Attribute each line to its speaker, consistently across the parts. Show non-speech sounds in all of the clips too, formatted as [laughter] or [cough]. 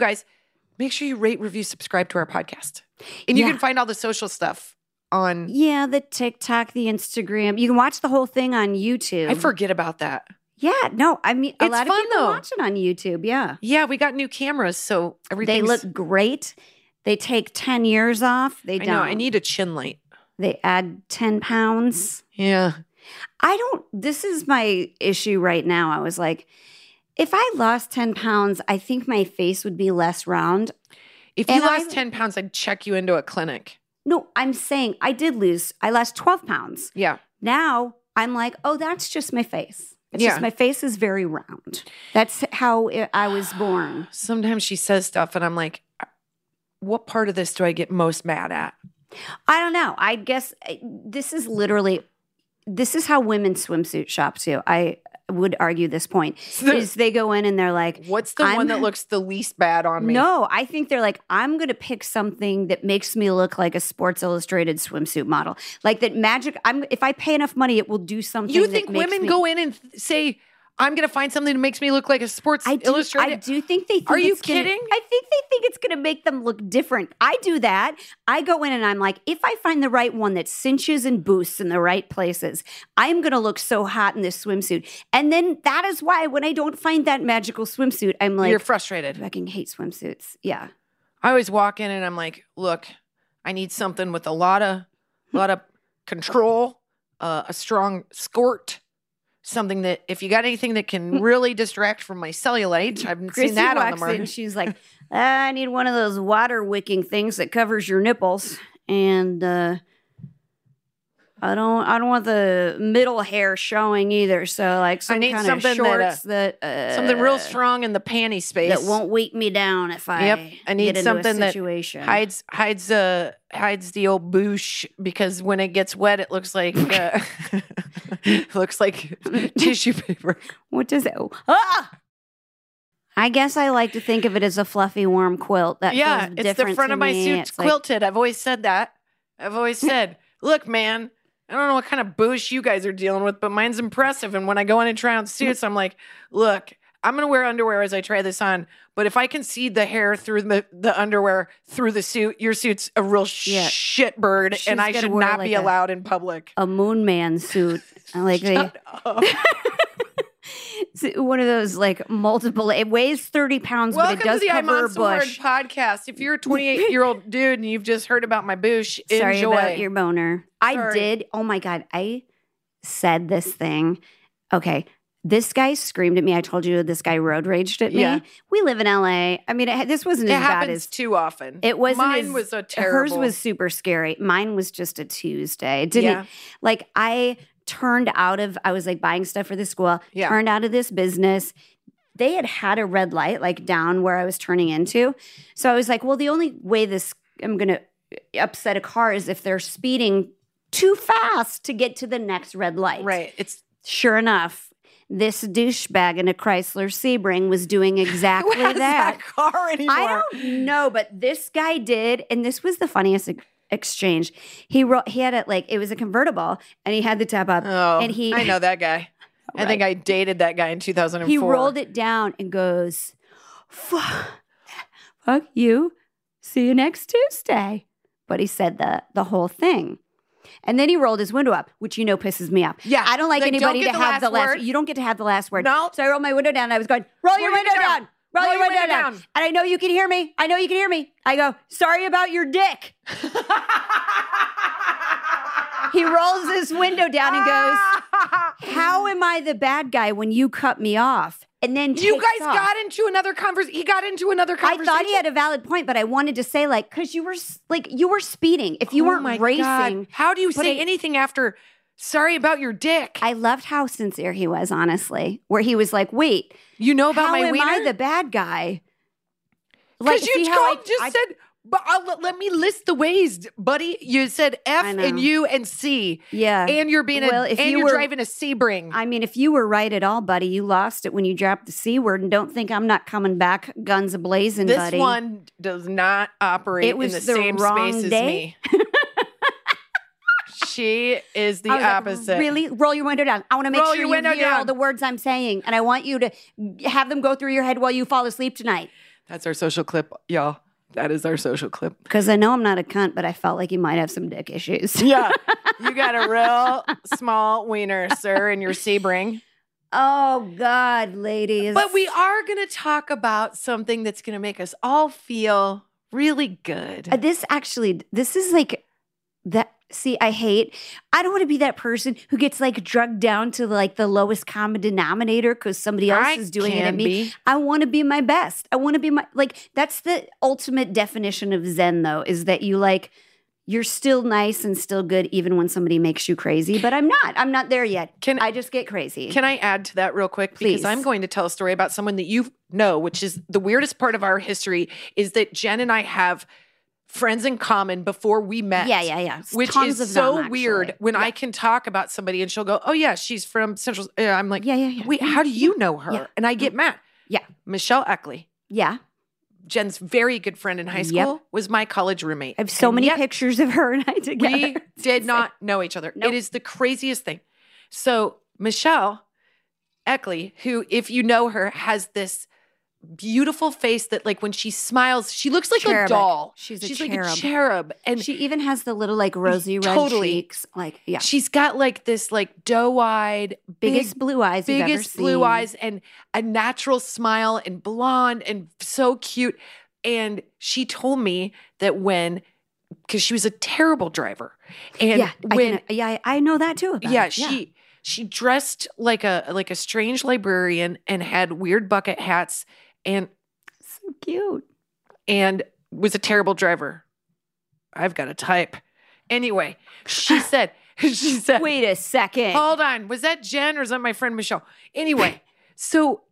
Speaker 1: guys, make sure you rate, review, subscribe to our podcast. And you
Speaker 2: Yeah.
Speaker 1: can find all the social stuff on.
Speaker 2: Yeah, the TikTok, the Instagram. You can watch the whole thing on YouTube.
Speaker 1: I forget about that.
Speaker 2: Yeah, no, I mean a
Speaker 1: It's
Speaker 2: lot
Speaker 1: fun,
Speaker 2: of people
Speaker 1: though.
Speaker 2: watch it on YouTube. Yeah,
Speaker 1: Yeah, we got new cameras, so everything.
Speaker 2: they look great. They take ten years off. They
Speaker 1: I
Speaker 2: don't.
Speaker 1: know. I need a chin light.
Speaker 2: They add ten pounds.
Speaker 1: Yeah.
Speaker 2: I don't. This is my issue right now. I was like, if I lost ten pounds, I think my face would be less round.
Speaker 1: If you
Speaker 2: And
Speaker 1: lost
Speaker 2: I-
Speaker 1: 10 pounds, I'd check you into a clinic.
Speaker 2: No, I'm saying I did lose. I lost twelve pounds.
Speaker 1: Yeah.
Speaker 2: Now I'm like, oh, that's just my face. It's
Speaker 1: Yeah.
Speaker 2: just my face is very round. That's how I I was born. [sighs]
Speaker 1: Sometimes she says stuff, and I'm like, what part of this do I get most mad at?
Speaker 2: I don't know. I guess uh, this is literally this is how women swimsuit shop too. I would argue this point [laughs]
Speaker 1: the-
Speaker 2: is they go in and they're like,
Speaker 1: What's the one that looks the least bad on me?
Speaker 2: no, I think they're like, I'm going to pick something that makes me look like a Sports Illustrated swimsuit model. Like that magic. I'm if I pay enough money, it will do something.
Speaker 1: You think women
Speaker 2: me-
Speaker 1: go in and say, I'm going to find something that makes me look like a Sports
Speaker 2: I do,
Speaker 1: Illustrated?
Speaker 2: I do think they think
Speaker 1: Are you
Speaker 2: it's gonna-
Speaker 1: kidding?
Speaker 2: I think they think it's going to make them look different. I do that. I go in and I'm like, if I find the right one that cinches and boosts in the right places, I'm going to look so hot in this swimsuit. And then that is why when I don't find that magical swimsuit, I'm like,
Speaker 1: You're frustrated.
Speaker 2: I fucking hate swimsuits. Yeah.
Speaker 1: I always walk in and I'm like, look, I need something with a lot of, a lot of control, uh, a strong skirt, something that if you got anything that can [laughs] really distract from my cellulite, I've
Speaker 2: Chrissy
Speaker 1: seen that on the
Speaker 2: walks in,
Speaker 1: market.
Speaker 2: she's like, "Ah, I need one of those water wicking things that covers your nipples. And uh I don't I don't want the middle hair showing either. So like some
Speaker 1: need
Speaker 2: kind
Speaker 1: something
Speaker 2: of
Speaker 1: that, uh,
Speaker 2: shorts that, uh,
Speaker 1: Something real strong in the panty space
Speaker 2: that won't weigh me down if I
Speaker 1: Yep, I need
Speaker 2: get into
Speaker 1: something that
Speaker 2: situation.
Speaker 1: hides hides uh hides the old boosh because when it gets wet, it looks like uh, [laughs] looks like [laughs] tissue paper.
Speaker 2: what does it? Ah! I guess I like to think of it as a fluffy, warm quilt. That
Speaker 1: yeah, it's the front of my suit's
Speaker 2: It's like-
Speaker 1: quilted. I've always said that. I've always said, look, man, I don't know what kind of boosh you guys are dealing with, but mine's impressive. And when I go in and try on mm-hmm. suits, I'm like, look, I'm gonna wear underwear as I try this on. But if I can see the hair through the, the underwear through the suit, your suit's a real
Speaker 2: Yeah.
Speaker 1: shit bird,
Speaker 2: She's
Speaker 1: and I should not
Speaker 2: like
Speaker 1: be
Speaker 2: a-
Speaker 1: allowed in public.
Speaker 2: a moon man suit. [laughs] Like they,
Speaker 1: Shut up. [laughs]
Speaker 2: It's one of those like multiple. It weighs thirty pounds,
Speaker 1: Welcome
Speaker 2: but it does
Speaker 1: to the I'm
Speaker 2: cover
Speaker 1: on
Speaker 2: a bush.
Speaker 1: Podcast. If you're a 28 year old [laughs] dude and you've just heard about my bush,
Speaker 2: Sorry
Speaker 1: enjoy.
Speaker 2: about your boner. I did. Oh my god, I said this thing. Okay. This guy screamed at me. I told you this guy road raged at me.
Speaker 1: Yeah.
Speaker 2: We live in LA. I mean, it, this wasn't
Speaker 1: it
Speaker 2: as bad as
Speaker 1: too often.
Speaker 2: it wasn't.
Speaker 1: Mine
Speaker 2: as-
Speaker 1: was a terrible.
Speaker 2: Hers was super scary. Mine was just a Tuesday. It didn't
Speaker 1: Yeah.
Speaker 2: like I turned out of. I was like buying stuff for the school.
Speaker 1: Yeah.
Speaker 2: Turned out of this business. They had had a red light like down where I was turning into. So I was like, well, the only way this I'm gonna upset a car is if they're speeding too fast to get to the next red light.
Speaker 1: right. It's
Speaker 2: Sure enough, this douchebag in a Chrysler Sebring was doing [laughs] exactly that.
Speaker 1: that car anymore.
Speaker 2: I don't know, but this guy did, and this was the funniest exchange. He wrote, he had it like it was a convertible, and he had the top up,
Speaker 1: Oh,
Speaker 2: and he
Speaker 1: I know that guy. [laughs] I think I dated that guy in 2004.
Speaker 2: he rolled it down and goes, "Fuck, fuck you, see you next Tuesday." But he said the the whole thing. And then he rolled his window up, which you know pisses me off.
Speaker 1: Yeah,
Speaker 2: I don't like,
Speaker 1: like, don't
Speaker 2: anybody to
Speaker 1: the
Speaker 2: have
Speaker 1: last
Speaker 2: the last.
Speaker 1: word.
Speaker 2: You don't get to have the last word.
Speaker 1: No.
Speaker 2: So I rolled my window down. And I was going, roll your
Speaker 1: your
Speaker 2: window
Speaker 1: window
Speaker 2: down.
Speaker 1: down.
Speaker 2: Roll, your window, down.
Speaker 1: down.
Speaker 2: And I know you can hear me. I know you can hear me. I go, sorry about your dick. [laughs] He rolls his window down and goes, [laughs] How am I the bad guy when you cut me off? and then
Speaker 1: You guys
Speaker 2: off.
Speaker 1: got into another conversation. He got into another conversation.
Speaker 2: I thought he had a valid point, but I wanted to say like because you were like you were speeding. If you
Speaker 1: Oh
Speaker 2: weren't
Speaker 1: my
Speaker 2: racing,
Speaker 1: God. How do you say
Speaker 2: I-
Speaker 1: anything after "Sorry about your dick"?
Speaker 2: I loved how sincere he was. Honestly, where he was like, "Wait,
Speaker 1: you know about
Speaker 2: how
Speaker 1: my
Speaker 2: am
Speaker 1: wiener?
Speaker 2: I the bad guy?"
Speaker 1: Because you
Speaker 2: I-
Speaker 1: just
Speaker 2: I-
Speaker 1: said, but I'll, let- me list the ways, buddy. You said F and U and C,
Speaker 2: yeah.
Speaker 1: and you're being
Speaker 2: Well,
Speaker 1: a,
Speaker 2: if
Speaker 1: and
Speaker 2: you
Speaker 1: you're
Speaker 2: were-
Speaker 1: driving a Sebring.
Speaker 2: I mean, if you were right at all, buddy, you lost it when you dropped the c word, and don't think I'm not coming back, guns a blazing,
Speaker 1: this
Speaker 2: buddy.
Speaker 1: one does not operate
Speaker 2: It was
Speaker 1: in the,
Speaker 2: the
Speaker 1: same space
Speaker 2: day.
Speaker 1: as me. [laughs] she is the
Speaker 2: I was like,
Speaker 1: opposite.
Speaker 2: really, roll your window down. I want to make
Speaker 1: Roll
Speaker 2: sure you
Speaker 1: window
Speaker 2: hear all the words I'm saying, and I want you to have them go through your head while you fall asleep tonight.
Speaker 1: That's our social clip, y'all. That is our social clip.
Speaker 2: Because I know I'm not a cunt, but I felt like you might have some dick issues.
Speaker 1: Yeah, you got a [laughs] real small wiener, sir, in your Sebring.
Speaker 2: Oh God, ladies.
Speaker 1: But we are going to talk about something that's going to make us all feel really good.
Speaker 2: Uh, this actually, this is like that. See, I hate. I don't want to be that person who gets like drugged down to like the lowest common denominator because somebody else
Speaker 1: I
Speaker 2: is doing it at me.
Speaker 1: be.
Speaker 2: I want to be my best. I want to be my like. That's the ultimate definition of Zen, though, is that you like. You're still nice and still good, even when somebody makes you crazy. But I'm not. I'm not there yet.
Speaker 1: Can
Speaker 2: I just get crazy?
Speaker 1: Can I add to that real quick? Because
Speaker 2: Please.
Speaker 1: I'm going to tell a story about someone that you know, which is the weirdest part of our history, is that Jen and I have friends in common before we met.
Speaker 2: yeah, yeah, yeah.
Speaker 1: Which
Speaker 2: Tons
Speaker 1: is so
Speaker 2: them,
Speaker 1: weird when
Speaker 2: Yeah.
Speaker 1: I can talk about somebody and she'll go, "Oh yeah, she's from Central." Yeah, I'm like,
Speaker 2: Yeah, yeah, yeah.
Speaker 1: "Wait, how do you know her?" And I get mm. mad.
Speaker 2: Yeah.
Speaker 1: Michelle Eckley,
Speaker 2: Yeah.
Speaker 1: Jen's very good friend in high
Speaker 2: Yep.
Speaker 1: school, was my college roommate.
Speaker 2: I have so
Speaker 1: And
Speaker 2: many pictures of her and I together. [laughs]
Speaker 1: We did not know each other.
Speaker 2: Nope.
Speaker 1: It is the craziest thing. So Michelle Eckley, who, if you know her, has this beautiful face that, like, when she smiles, she looks like a doll.
Speaker 2: She's a
Speaker 1: She's like a cherub, and
Speaker 2: she even has the little like rosy red
Speaker 1: Totally.
Speaker 2: cheeks. Like, yeah.
Speaker 1: she's got like this like doe-eyed,
Speaker 2: Biggest
Speaker 1: big,
Speaker 2: blue eyes
Speaker 1: biggest blue
Speaker 2: seen.
Speaker 1: eyes, and a natural smile, and blonde, and so cute. And she told me that when, because she was a terrible driver, and
Speaker 2: yeah,
Speaker 1: when
Speaker 2: I can, yeah, I know that too. About
Speaker 1: yeah,
Speaker 2: it.
Speaker 1: she she dressed like a like a strange librarian and had weird bucket hats and
Speaker 2: so cute.
Speaker 1: and was a terrible driver. I've got a type. Anyway, she [laughs] said she said
Speaker 2: Wait a second.
Speaker 1: Hold on. Was that Jen or is that my friend Michelle? Anyway, so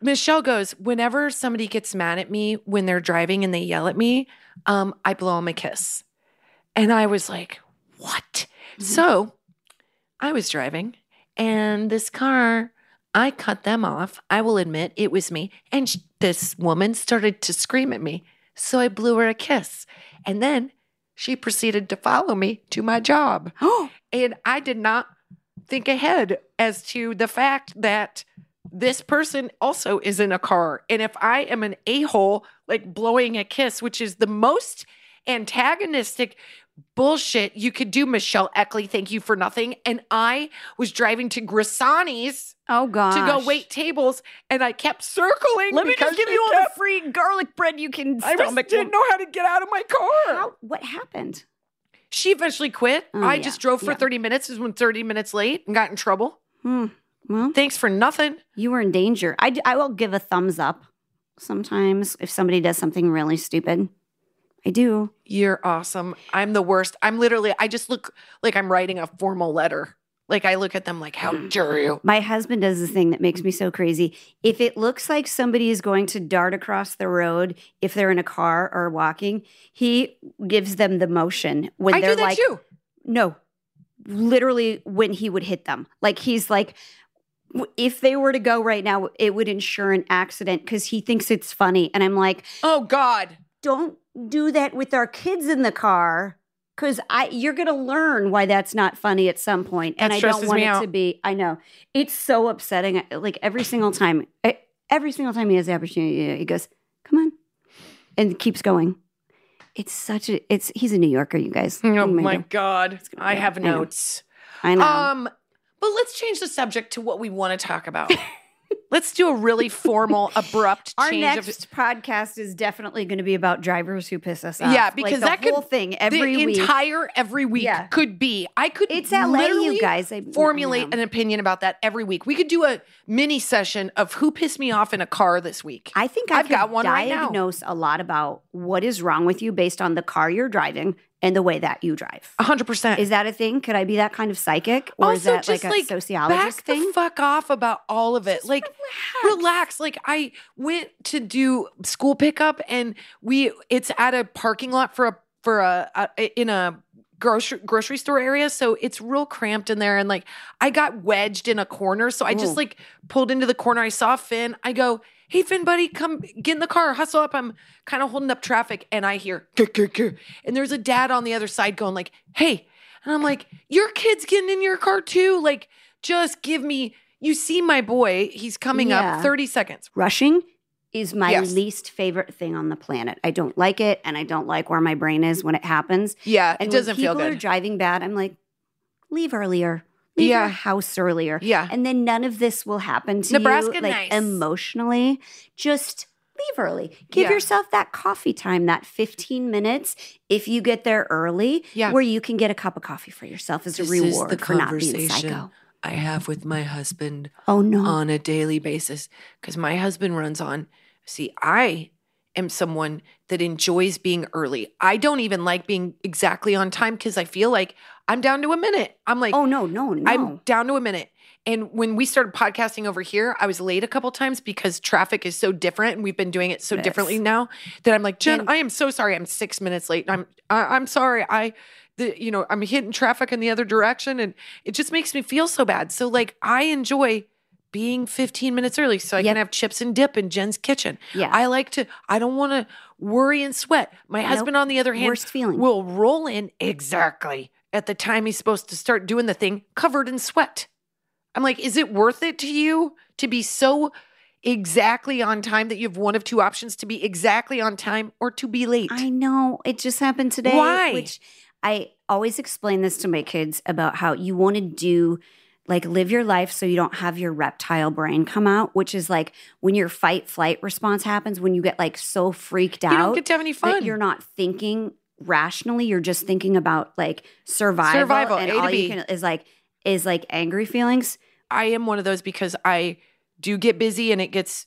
Speaker 1: Michelle goes, whenever somebody gets mad at me when they're driving and they yell at me, um, I blow them a kiss. And I was like, what?
Speaker 2: Mhm.
Speaker 1: So I was driving and this car, I cut them off. I will admit it was me. And sh- this woman started to scream at me. So I blew her a kiss. And then she proceeded to follow me to my job. [gasps] And I did not think ahead as to the fact that this person also is in a car. And if I am an a hole, like blowing a kiss, which is the most antagonistic bullshit you could do, Michelle Eckley, thank you for nothing. And I was driving to Grisani's
Speaker 2: oh gosh.
Speaker 1: to go wait tables and I kept circling.
Speaker 2: Let me just give you all the free garlic bread you can
Speaker 1: I just
Speaker 2: stomach.
Speaker 1: didn't know how to get out of my car.
Speaker 2: How, what happened?
Speaker 1: She eventually quit.
Speaker 2: Oh,
Speaker 1: I
Speaker 2: yeah,
Speaker 1: just drove for
Speaker 2: yeah.
Speaker 1: 30 minutes, was when 30 minutes late and got in trouble.
Speaker 2: Hmm. Well,
Speaker 1: Thanks for nothing.
Speaker 2: you were in danger. I, I will give a thumbs up sometimes if somebody does something really stupid. I do.
Speaker 1: You're awesome. I'm the worst. I'm literally, I just look like I'm writing a formal letter. Like I look at them like, how mm. dare you?
Speaker 2: My husband does this thing that makes me so crazy. If it looks like somebody is going to dart across the road, if they're in a car or walking, he gives them the motion when
Speaker 1: I
Speaker 2: they're
Speaker 1: do that
Speaker 2: like,
Speaker 1: too.
Speaker 2: no, literally when he would hit them. Like he's like, if they were to go right now, it would ensure an accident because he thinks it's funny. And I'm like,
Speaker 1: Oh God.
Speaker 2: Don't do that with our kids in the car because I you're gonna learn why that's not funny at some point, and I don't want it to be. I know it's so upsetting. Like every single time, every single time he has the opportunity, he goes, "Come on," and keeps going. It's such a. It's he's a New Yorker, you guys.
Speaker 1: Oh
Speaker 2: am
Speaker 1: my? God. I have
Speaker 2: I know.
Speaker 1: notes.
Speaker 2: I know.
Speaker 1: Um, but let's change the subject to what we want to talk about. [laughs] Let's do a really formal, [laughs] abrupt
Speaker 2: Our
Speaker 1: change
Speaker 2: next
Speaker 1: of
Speaker 2: podcast is definitely going to be about drivers who piss us off.
Speaker 1: Yeah,
Speaker 2: Like,
Speaker 1: because
Speaker 2: the
Speaker 1: that could-
Speaker 2: whole thing every
Speaker 1: the
Speaker 2: week.
Speaker 1: entire every week
Speaker 2: Yeah.
Speaker 1: could be. I could
Speaker 2: it's LA, you guys. I,
Speaker 1: formulate an opinion about that every week. We could do a mini session of who pissed me off in a car this week.
Speaker 2: I think I
Speaker 1: I've
Speaker 2: could
Speaker 1: got one right now.
Speaker 2: diagnose a lot about what is wrong with you based on the car you're driving and the way that you drive.
Speaker 1: A hundred percent.
Speaker 2: Is that a thing? Could I be that kind of psychic, or is that like a sociologist
Speaker 1: back
Speaker 2: thing?
Speaker 1: the fuck off about all of it. like relax. Like I went to do school pickup and we it's at a parking lot for a for a, a in a grocery grocery store area so it's real cramped in there and like I got wedged in a corner so I just
Speaker 2: oh.
Speaker 1: like pulled into the corner I saw Finn I go hey Finn buddy come get in the car hustle up I'm kind of holding up traffic and I hear and there's a dad on the other side going like hey and I'm like your kid's getting in your car too like just give me you see my boy he's coming
Speaker 2: Yeah.
Speaker 1: up 30 seconds
Speaker 2: Rushing is my
Speaker 1: Yes.
Speaker 2: least favorite thing on the planet. I don't like it, and I don't like where my brain is when it happens.
Speaker 1: yeah
Speaker 2: And
Speaker 1: it doesn't
Speaker 2: when
Speaker 1: feel
Speaker 2: people are
Speaker 1: good
Speaker 2: driving bad, I'm like, leave earlier. Leave
Speaker 1: Yeah.
Speaker 2: your house earlier.
Speaker 1: yeah
Speaker 2: And then none of this will happen to
Speaker 1: Nebraska
Speaker 2: you, like
Speaker 1: nice.
Speaker 2: emotionally. Just leave early. Give
Speaker 1: Yeah.
Speaker 2: yourself that coffee time, that 15 minutes, if you get there early,
Speaker 1: Yeah.
Speaker 2: where you can get a cup of coffee for yourself as
Speaker 1: This
Speaker 2: a
Speaker 1: is
Speaker 2: reward
Speaker 1: the
Speaker 2: for not being psycho.
Speaker 1: I have with my husband
Speaker 2: Oh no.
Speaker 1: on a daily basis because my husband runs on. See, I am someone that enjoys being early. I don't even like being exactly on time because I feel like I'm down to a minute. I'm like,
Speaker 2: oh no, no, no.
Speaker 1: I'm down to a minute. And when we started podcasting over here, I was late a couple times because traffic is so different, and we've been doing it so
Speaker 2: Yes.
Speaker 1: differently now that I'm like, Jen,
Speaker 2: And-
Speaker 1: I am so sorry. I'm six minutes late. I'm I, I'm sorry. I, the you know, I'm hitting traffic in the other direction, and it just makes me feel so bad. So like, I enjoy being 15 minutes early so I
Speaker 2: Yep.
Speaker 1: can have chips and dip in Jen's kitchen.
Speaker 2: yeah.
Speaker 1: I like to. I don't want to worry and sweat. My
Speaker 2: Nope.
Speaker 1: husband, on the other hand,
Speaker 2: Worst feeling.
Speaker 1: will roll in exactly at the time he's supposed to start doing the thing covered in sweat. I'm like, is it worth it to you to be so exactly on time that you have one of two options to be exactly on time or to be late?
Speaker 2: I know. It just happened today.
Speaker 1: Why?
Speaker 2: Which I always explain this to my kids about how you want to do like live your life so you don't have your reptile brain come out, which is like when your fight flight response happens, when you get like so freaked out.
Speaker 1: you don't get to have any fun.
Speaker 2: you're not thinking rationally, you're just thinking about like survival.
Speaker 1: Survival,
Speaker 2: and all you can is like is like angry feelings.
Speaker 1: I am one of those because I do get busy and it gets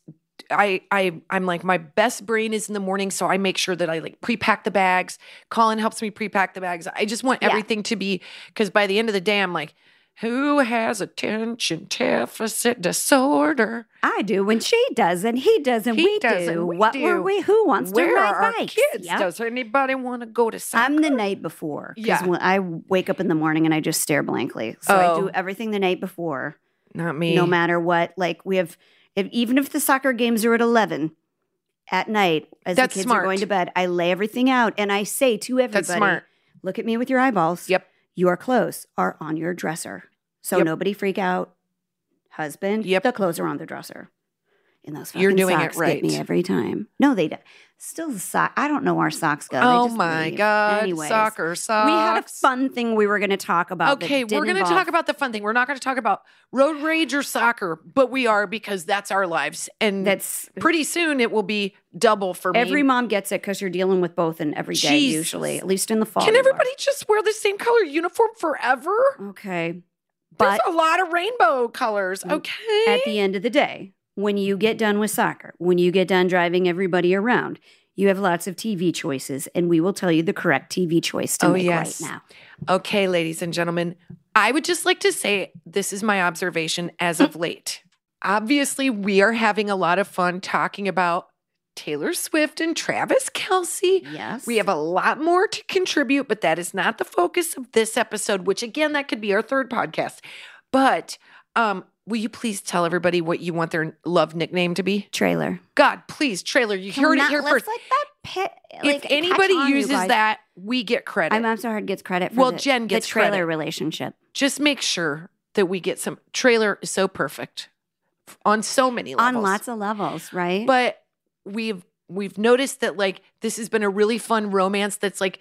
Speaker 1: I I I'm like my best brain is in the morning so I make sure that I like pre-pack the bags. Colin helps me pre-pack the bags. I just want
Speaker 2: Yeah.
Speaker 1: everything to be cuz by the end of the day I'm like who has attention deficit disorder?
Speaker 2: I do when she does and he does and
Speaker 1: He
Speaker 2: we
Speaker 1: does and
Speaker 2: do.
Speaker 1: we
Speaker 2: what
Speaker 1: do.
Speaker 2: were we? Who wants
Speaker 1: Where
Speaker 2: to ride bikes?
Speaker 1: kids?
Speaker 2: Yep.
Speaker 1: Does anybody want to go to soccer?
Speaker 2: I'm the night before.
Speaker 1: Yeah.
Speaker 2: When I wake up in the morning and I just stare blankly. So I
Speaker 1: Oh.
Speaker 2: do everything the night before,
Speaker 1: Not me.
Speaker 2: no matter what. Like we have, if, even if the soccer games are at 11 at night, as
Speaker 1: That's
Speaker 2: the kids
Speaker 1: smart.
Speaker 2: are going to bed, I lay everything out and I say to everybody,
Speaker 1: That's smart.
Speaker 2: look at me with your eyeballs.
Speaker 1: Yep.
Speaker 2: Your clothes are on your dresser. So
Speaker 1: Yep.
Speaker 2: nobody freak out. Husband,
Speaker 1: Yep.
Speaker 2: the clothes are on the dresser. And those fucking You're
Speaker 1: doing it
Speaker 2: socks get me
Speaker 1: right.
Speaker 2: every time. No, they don't. Still the sock. I don't know where socks go. They
Speaker 1: Oh my
Speaker 2: leave.
Speaker 1: god.
Speaker 2: Anyways,
Speaker 1: Soccer socks.
Speaker 2: we had a fun thing we were going to talk about.
Speaker 1: Okay, we're going to
Speaker 2: involve-
Speaker 1: talk about the fun thing. We're not going to talk about road rage or soccer, but we are because that's our lives. And
Speaker 2: that's
Speaker 1: pretty soon it will be double for me.
Speaker 2: every mom gets it because you're dealing with both in every day
Speaker 1: Jesus.
Speaker 2: usually, at least in the fall.
Speaker 1: Can
Speaker 2: you are.
Speaker 1: everybody just wear the same color uniform forever?
Speaker 2: Okay,
Speaker 1: There's a lot of rainbow colors.
Speaker 2: Mm,
Speaker 1: Okay.
Speaker 2: at the end of the day, when you get done with soccer, when you get done driving everybody around, you have lots of TV choices, and we will tell you the correct TV choice to
Speaker 1: Oh,
Speaker 2: make
Speaker 1: yes.
Speaker 2: right now.
Speaker 1: Okay, ladies and gentlemen, I would just like to say this is my observation as of [laughs] late. Obviously, we are having a lot of fun talking about Taylor Swift and Travis Kelce.
Speaker 2: Yes,
Speaker 1: We have a lot more to contribute, but that is not the focus of this episode, which again, that could be our third podcast. But um, will you please tell everybody what you want their love nickname to be?
Speaker 2: trailer.
Speaker 1: God, please, trailer, you
Speaker 2: Can
Speaker 1: heard
Speaker 2: we
Speaker 1: it
Speaker 2: not-
Speaker 1: here
Speaker 2: let's
Speaker 1: first.
Speaker 2: let that pit, like,
Speaker 1: if anybody
Speaker 2: on,
Speaker 1: uses that, we get credit.
Speaker 2: I'm, so hard gets credit for
Speaker 1: Well,
Speaker 2: the,
Speaker 1: Jen gets
Speaker 2: the trailer
Speaker 1: credit.
Speaker 2: relationship.
Speaker 1: Just make sure that we get some trailer is so perfect on so many levels.
Speaker 2: on lots of levels, right?
Speaker 1: but we've we've noticed that like this has been a really fun romance that's like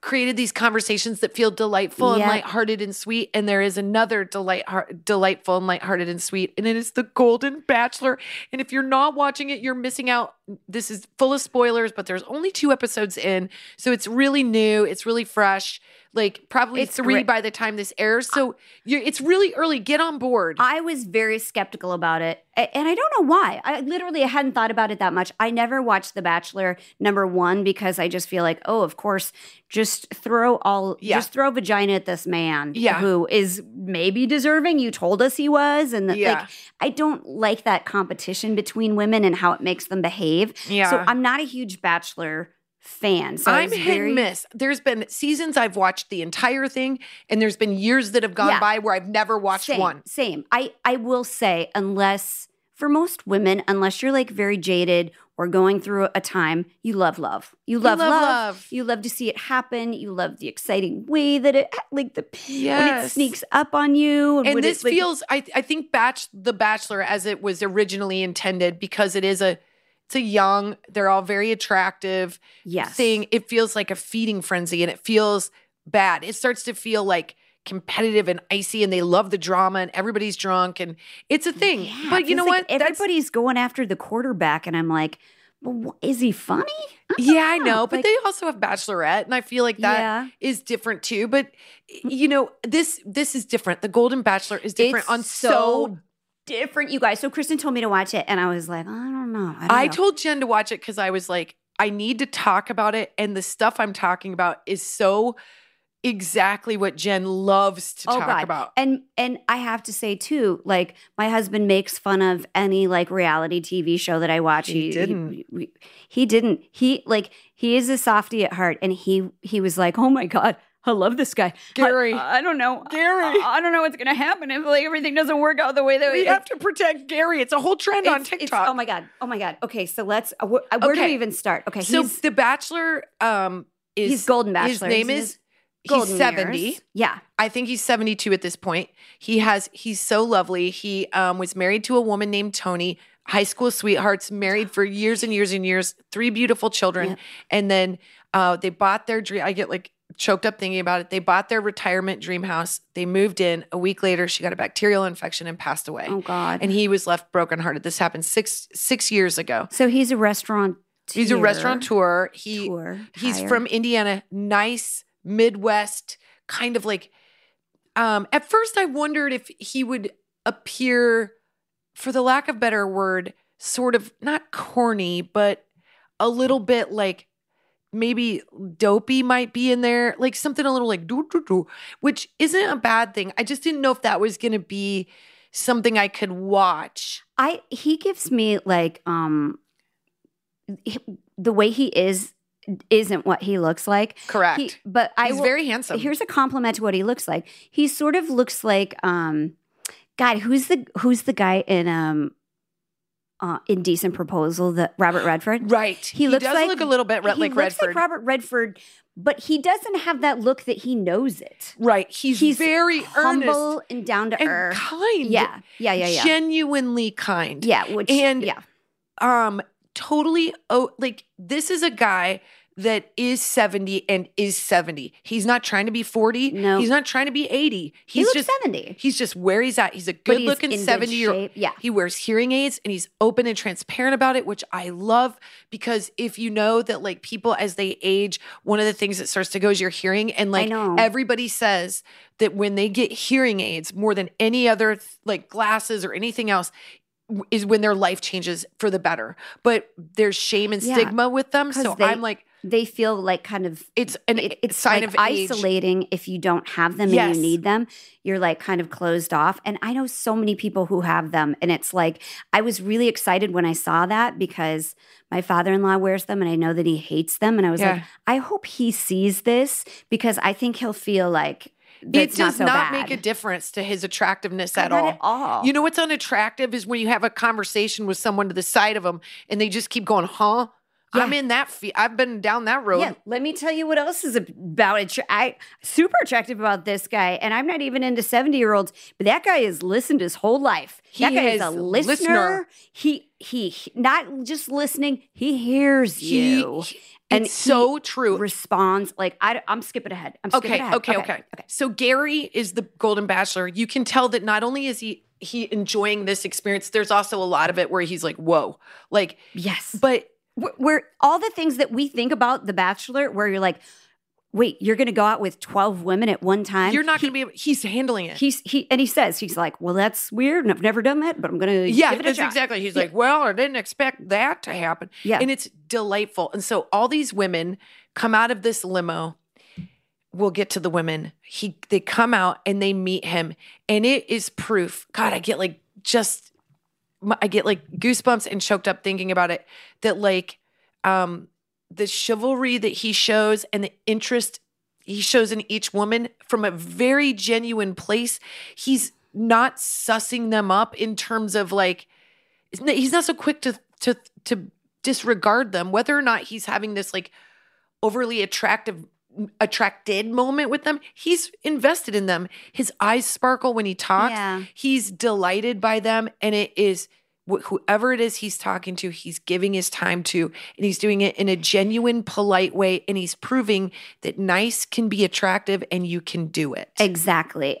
Speaker 1: created these conversations that feel delightful and
Speaker 2: Yeah.
Speaker 1: lighthearted and sweet. And there is another delight, delightful and lighthearted and sweet, and it is The Golden Bachelor. And if you're not watching it, you're missing out. This is full of spoilers, but there's only two episodes in, so it's really new. It's really fresh. Like probably
Speaker 2: It's
Speaker 1: three
Speaker 2: great.
Speaker 1: by the time this airs. So it's really early. Get on board.
Speaker 2: I was very skeptical about it, and I don't know why. I literally hadn't thought about it that much. I never watched The Bachelor number one because I just feel like, oh, of course, just throw all,
Speaker 1: Yeah.
Speaker 2: just throw vagina at this man,
Speaker 1: Yeah.
Speaker 2: who is maybe deserving. You told us he was, and that,
Speaker 1: Yeah.
Speaker 2: like, I don't like that competition between women and how it makes them behave.
Speaker 1: Yeah.
Speaker 2: So I'm not a huge Bachelor fan. So
Speaker 1: I'm hit
Speaker 2: very,
Speaker 1: and miss. There's been seasons I've watched the entire thing, and there's been years that have gone
Speaker 2: Yeah.
Speaker 1: by where I've never watched
Speaker 2: same,
Speaker 1: one.
Speaker 2: Same. I I will say, unless for most women, unless you're like very jaded or going through a time, you love love. You love
Speaker 1: love
Speaker 2: love.
Speaker 1: love.
Speaker 2: You love to see it happen. You love the exciting way that it like the when it sneaks up on you.
Speaker 1: And
Speaker 2: when
Speaker 1: this
Speaker 2: it, like,
Speaker 1: feels, I, I think, Batch the Bachelor as it was originally intended because it is a, it's a young, they're all very attractive
Speaker 2: yes.
Speaker 1: thing. It feels like a feeding frenzy, and it feels bad. It starts to feel like competitive and icy, and they love the drama, and everybody's drunk, and it's a thing.
Speaker 2: Yeah,
Speaker 1: but you know
Speaker 2: like
Speaker 1: what? That's-
Speaker 2: Everybody's going after the quarterback, and I'm like, well, is he funny?
Speaker 1: Yeah, I know, but
Speaker 2: Like-
Speaker 1: they also have Bachelorette, and I feel like that is
Speaker 2: yeah.
Speaker 1: different too. But you know, this this is different. The Golden Bachelor is different
Speaker 2: It's
Speaker 1: on so.
Speaker 2: so different, you guys. So Kristin told me to watch it, and I was like, I don't know. I, don't
Speaker 1: I
Speaker 2: know.
Speaker 1: told Jen to watch it because I was like, I need to talk about it, and the stuff I'm talking about is so exactly what Jen loves to
Speaker 2: Oh,
Speaker 1: talk
Speaker 2: God.
Speaker 1: about.
Speaker 2: And and I have to say too, like my husband makes fun of any like reality TV show that I watch.
Speaker 1: He didn't.
Speaker 2: He, he, he didn't. He like he is a softie at heart, and he he was like, oh my god. I love this guy,
Speaker 1: Gary.
Speaker 2: I, don't know,
Speaker 1: Gary.
Speaker 2: I, I don't know what's gonna happen if like everything doesn't work out the way that
Speaker 1: we
Speaker 2: it's-
Speaker 1: have to protect Gary. It's a whole trend on TikTok.
Speaker 2: oh my god! Oh my god! Okay, so let's. Uh, uh, where do we even start? Okay,
Speaker 1: so
Speaker 2: he's
Speaker 1: the Bachelor um, is
Speaker 2: he's Golden Bachelor.
Speaker 1: His name
Speaker 2: He's
Speaker 1: is
Speaker 2: his
Speaker 1: he's
Speaker 2: golden
Speaker 1: seventy.
Speaker 2: years. Yeah,
Speaker 1: I think he's 72 at this point. He has he's so lovely. He um, was married to a woman named Toni, high school sweethearts, married for years and years and years, three beautiful children.
Speaker 2: Yeah.
Speaker 1: And then uh, they bought their dream. I get like choked up thinking about it. They bought their retirement dream house. They moved in. A week later, she got a bacterial infection and passed away.
Speaker 2: Oh God.
Speaker 1: And he was left brokenhearted. This happened six six years ago.
Speaker 2: so he's a restaurant.
Speaker 1: He's a restaurateur. He
Speaker 2: Tour.
Speaker 1: He's from Indiana, nice Midwest, kind of like. Um, at first, I wondered if he would appear, for the lack of better word, sort of not corny, but a little bit like maybe dopey might be in there, like something a little like doo doo doo, which isn't a bad thing. I just didn't know if that was going to be something I could watch.
Speaker 2: I he gives me like um he- the way he is isn't what he looks like.
Speaker 1: Correct.
Speaker 2: He, but I
Speaker 1: He's
Speaker 2: will,
Speaker 1: very handsome.
Speaker 2: here's a compliment to what he looks like. He sort of looks like um God, who's the who's the guy in um uh indecent proposal that Robert Redford?
Speaker 1: right.
Speaker 2: He looks
Speaker 1: does
Speaker 2: like-
Speaker 1: look a little bit
Speaker 2: he
Speaker 1: like
Speaker 2: looks
Speaker 1: Redford.
Speaker 2: like Robert Redford, but he doesn't have that look that he knows it.
Speaker 1: Right. He's,
Speaker 2: He's
Speaker 1: very earnest
Speaker 2: Humble and down to
Speaker 1: and
Speaker 2: earth.
Speaker 1: kind.
Speaker 2: Yeah. Yeah, yeah, yeah.
Speaker 1: Genuinely kind.
Speaker 2: yeah, which
Speaker 1: and-
Speaker 2: yeah.
Speaker 1: Um totally oh like this is a guy that is 70 and is 70. He's not trying to be 40.
Speaker 2: No.
Speaker 1: He's not trying to be 80.
Speaker 2: He
Speaker 1: He's
Speaker 2: looks
Speaker 1: just
Speaker 2: 70.
Speaker 1: he's just where he's at. He's a good
Speaker 2: he's
Speaker 1: looking 70 year
Speaker 2: shape. Yeah.
Speaker 1: He wears hearing aids and he's open and transparent about it, which I love because if you know that like people as they age, one of the things that starts to go is your hearing. And like everybody says that when they get hearing aids more than any other like glasses or anything else, is when their life changes for the better. But there's shame and
Speaker 2: Yeah,
Speaker 1: stigma with them. So
Speaker 2: they-
Speaker 1: I'm like,
Speaker 2: They feel like kind of
Speaker 1: it's an
Speaker 2: it- it's
Speaker 1: sign
Speaker 2: like
Speaker 1: of age.
Speaker 2: isolating if you don't have them and you need them. You're like kind of closed off. And I know so many people who have them. And it's like, I was really excited when I saw that because my father in law wears them and I know that he hates them. And I was like, I hope he sees this because I think he'll feel like
Speaker 1: It does
Speaker 2: not, so
Speaker 1: not make a difference to his attractiveness at all.
Speaker 2: at all.
Speaker 1: You know what's unattractive is when you have a conversation with someone to the side of them and they just keep going, huh?
Speaker 2: Yeah.
Speaker 1: I'm in that. Fe- I've been down that road.
Speaker 2: Yeah, let me tell you what else is about it. I super attractive about this guy, and I'm not even into 70 year olds, but that guy has listened his whole life.
Speaker 1: He
Speaker 2: that guy is a listener.
Speaker 1: listener.
Speaker 2: He, he he not just listening, he hears
Speaker 1: He-
Speaker 2: you
Speaker 1: he-
Speaker 2: and
Speaker 1: it's so true.
Speaker 2: responds. Like I, I'm skipping ahead. I'm skipping
Speaker 1: Okay,
Speaker 2: ahead.
Speaker 1: okay, okay, So Gary is the Golden Bachelor. You can tell that not only is he he enjoying this experience, there's also a lot of it where he's like, "Whoa!" Like,
Speaker 2: Yes,
Speaker 1: but
Speaker 2: where, all the things that we think about the Bachelor, where you're like, wait, you're going to go out with 12 women at one time.
Speaker 1: you're not going to be. able He's handling it.
Speaker 2: He's he and he says he's like, well, that's weird, and I've never done that, but I'm gonna
Speaker 1: yeah,
Speaker 2: give it a
Speaker 1: that's
Speaker 2: shot.
Speaker 1: exactly. He's
Speaker 2: Yeah.
Speaker 1: like, "Well, I didn't expect that to happen."
Speaker 2: Yeah.
Speaker 1: and it's delightful. And so all these women come out of this limo. We'll get to the women. He they come out and they meet him, and it is proof. God, I get like just I get like goosebumps and choked up thinking about it. That like um the chivalry that he shows and the interest he shows in each woman from a very genuine place. He's not sussing them up in terms of like he's not so quick to to to disregard them whether or not he's having this like overly attractive attracted moment with them he's invested in them his eyes sparkle when he talks
Speaker 2: Yeah.
Speaker 1: he's delighted by them and it is wh- whoever it is he's talking to he's giving his time to and he's doing it in a genuine polite way and he's proving that nice can be attractive and you can do it
Speaker 2: Exactly.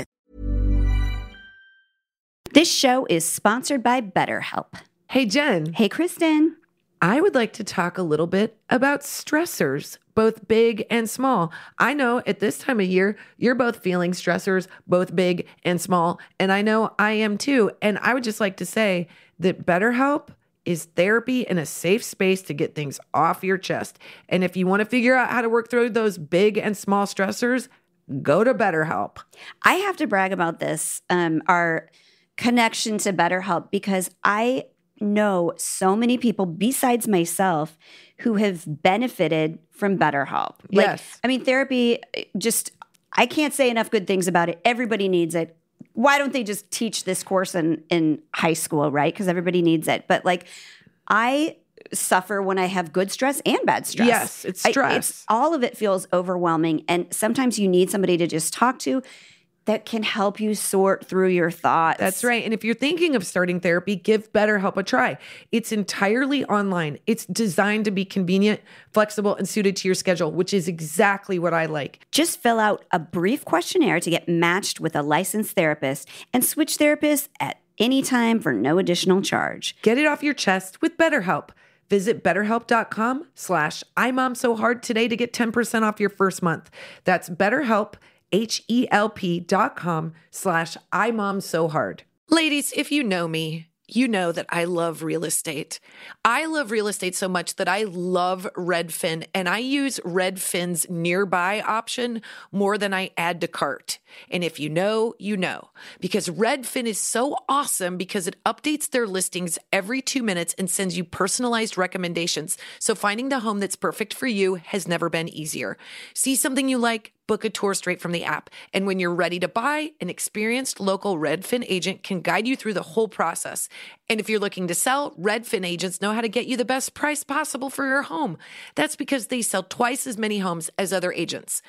Speaker 2: This show is sponsored by BetterHelp.
Speaker 1: hey jen
Speaker 2: Hey, Kristin.
Speaker 1: I would like to talk a little bit about stressors, both big and small. I know at this time of year, you're both feeling stressors, both big and small. And I know I am too. And I would just like to say that BetterHelp is therapy and a safe space to get things off your chest. And if you want to figure out how to work through those big and small stressors, go to BetterHelp.
Speaker 2: I have to brag about this, um, our connection to BetterHelp, because I know so many people besides myself who have benefited from BetterHelp. Like,
Speaker 1: Yes.
Speaker 2: I mean, therapy just, I can't say enough good things about it. Everybody needs it. Why don't they just teach this course in, in high school, right? Because everybody needs it. But like, I suffer when I have good stress and bad stress.
Speaker 1: Yes, it's
Speaker 2: I-
Speaker 1: stress.
Speaker 2: all of it feels overwhelming. And sometimes you need somebody to just talk to that can help you sort through your thoughts.
Speaker 1: That's right. And if you're thinking of starting therapy, give BetterHelp a try. It's entirely online. It's designed to be convenient, flexible, and suited to your schedule, which is exactly what I like.
Speaker 2: Just fill out a brief questionnaire to get matched with a licensed therapist and switch therapists at any time for no additional charge.
Speaker 1: Get it off your chest with BetterHelp. Visit betterhelp.com slash imomsohard today to get 10% off your first month. That's betterhelp, H-E-L-P dot com slash imomsohard. Ladies, if you know me, you know that I love real estate. I love real estate so much that I love Redfin and I use Redfin's nearby option more than I add to cart. And if you know, you know, because Redfin is so awesome because it updates their listings every two minutes and sends you personalized recommendations. So finding the home that's perfect for you has never been easier. See something you like, book a tour straight from the app. And when you're ready to buy, an experienced local Redfin agent can guide you through the whole process. And if you're looking to sell, Redfin agents know how to get you the best price possible for your home. That's because they sell twice as many homes as other agents.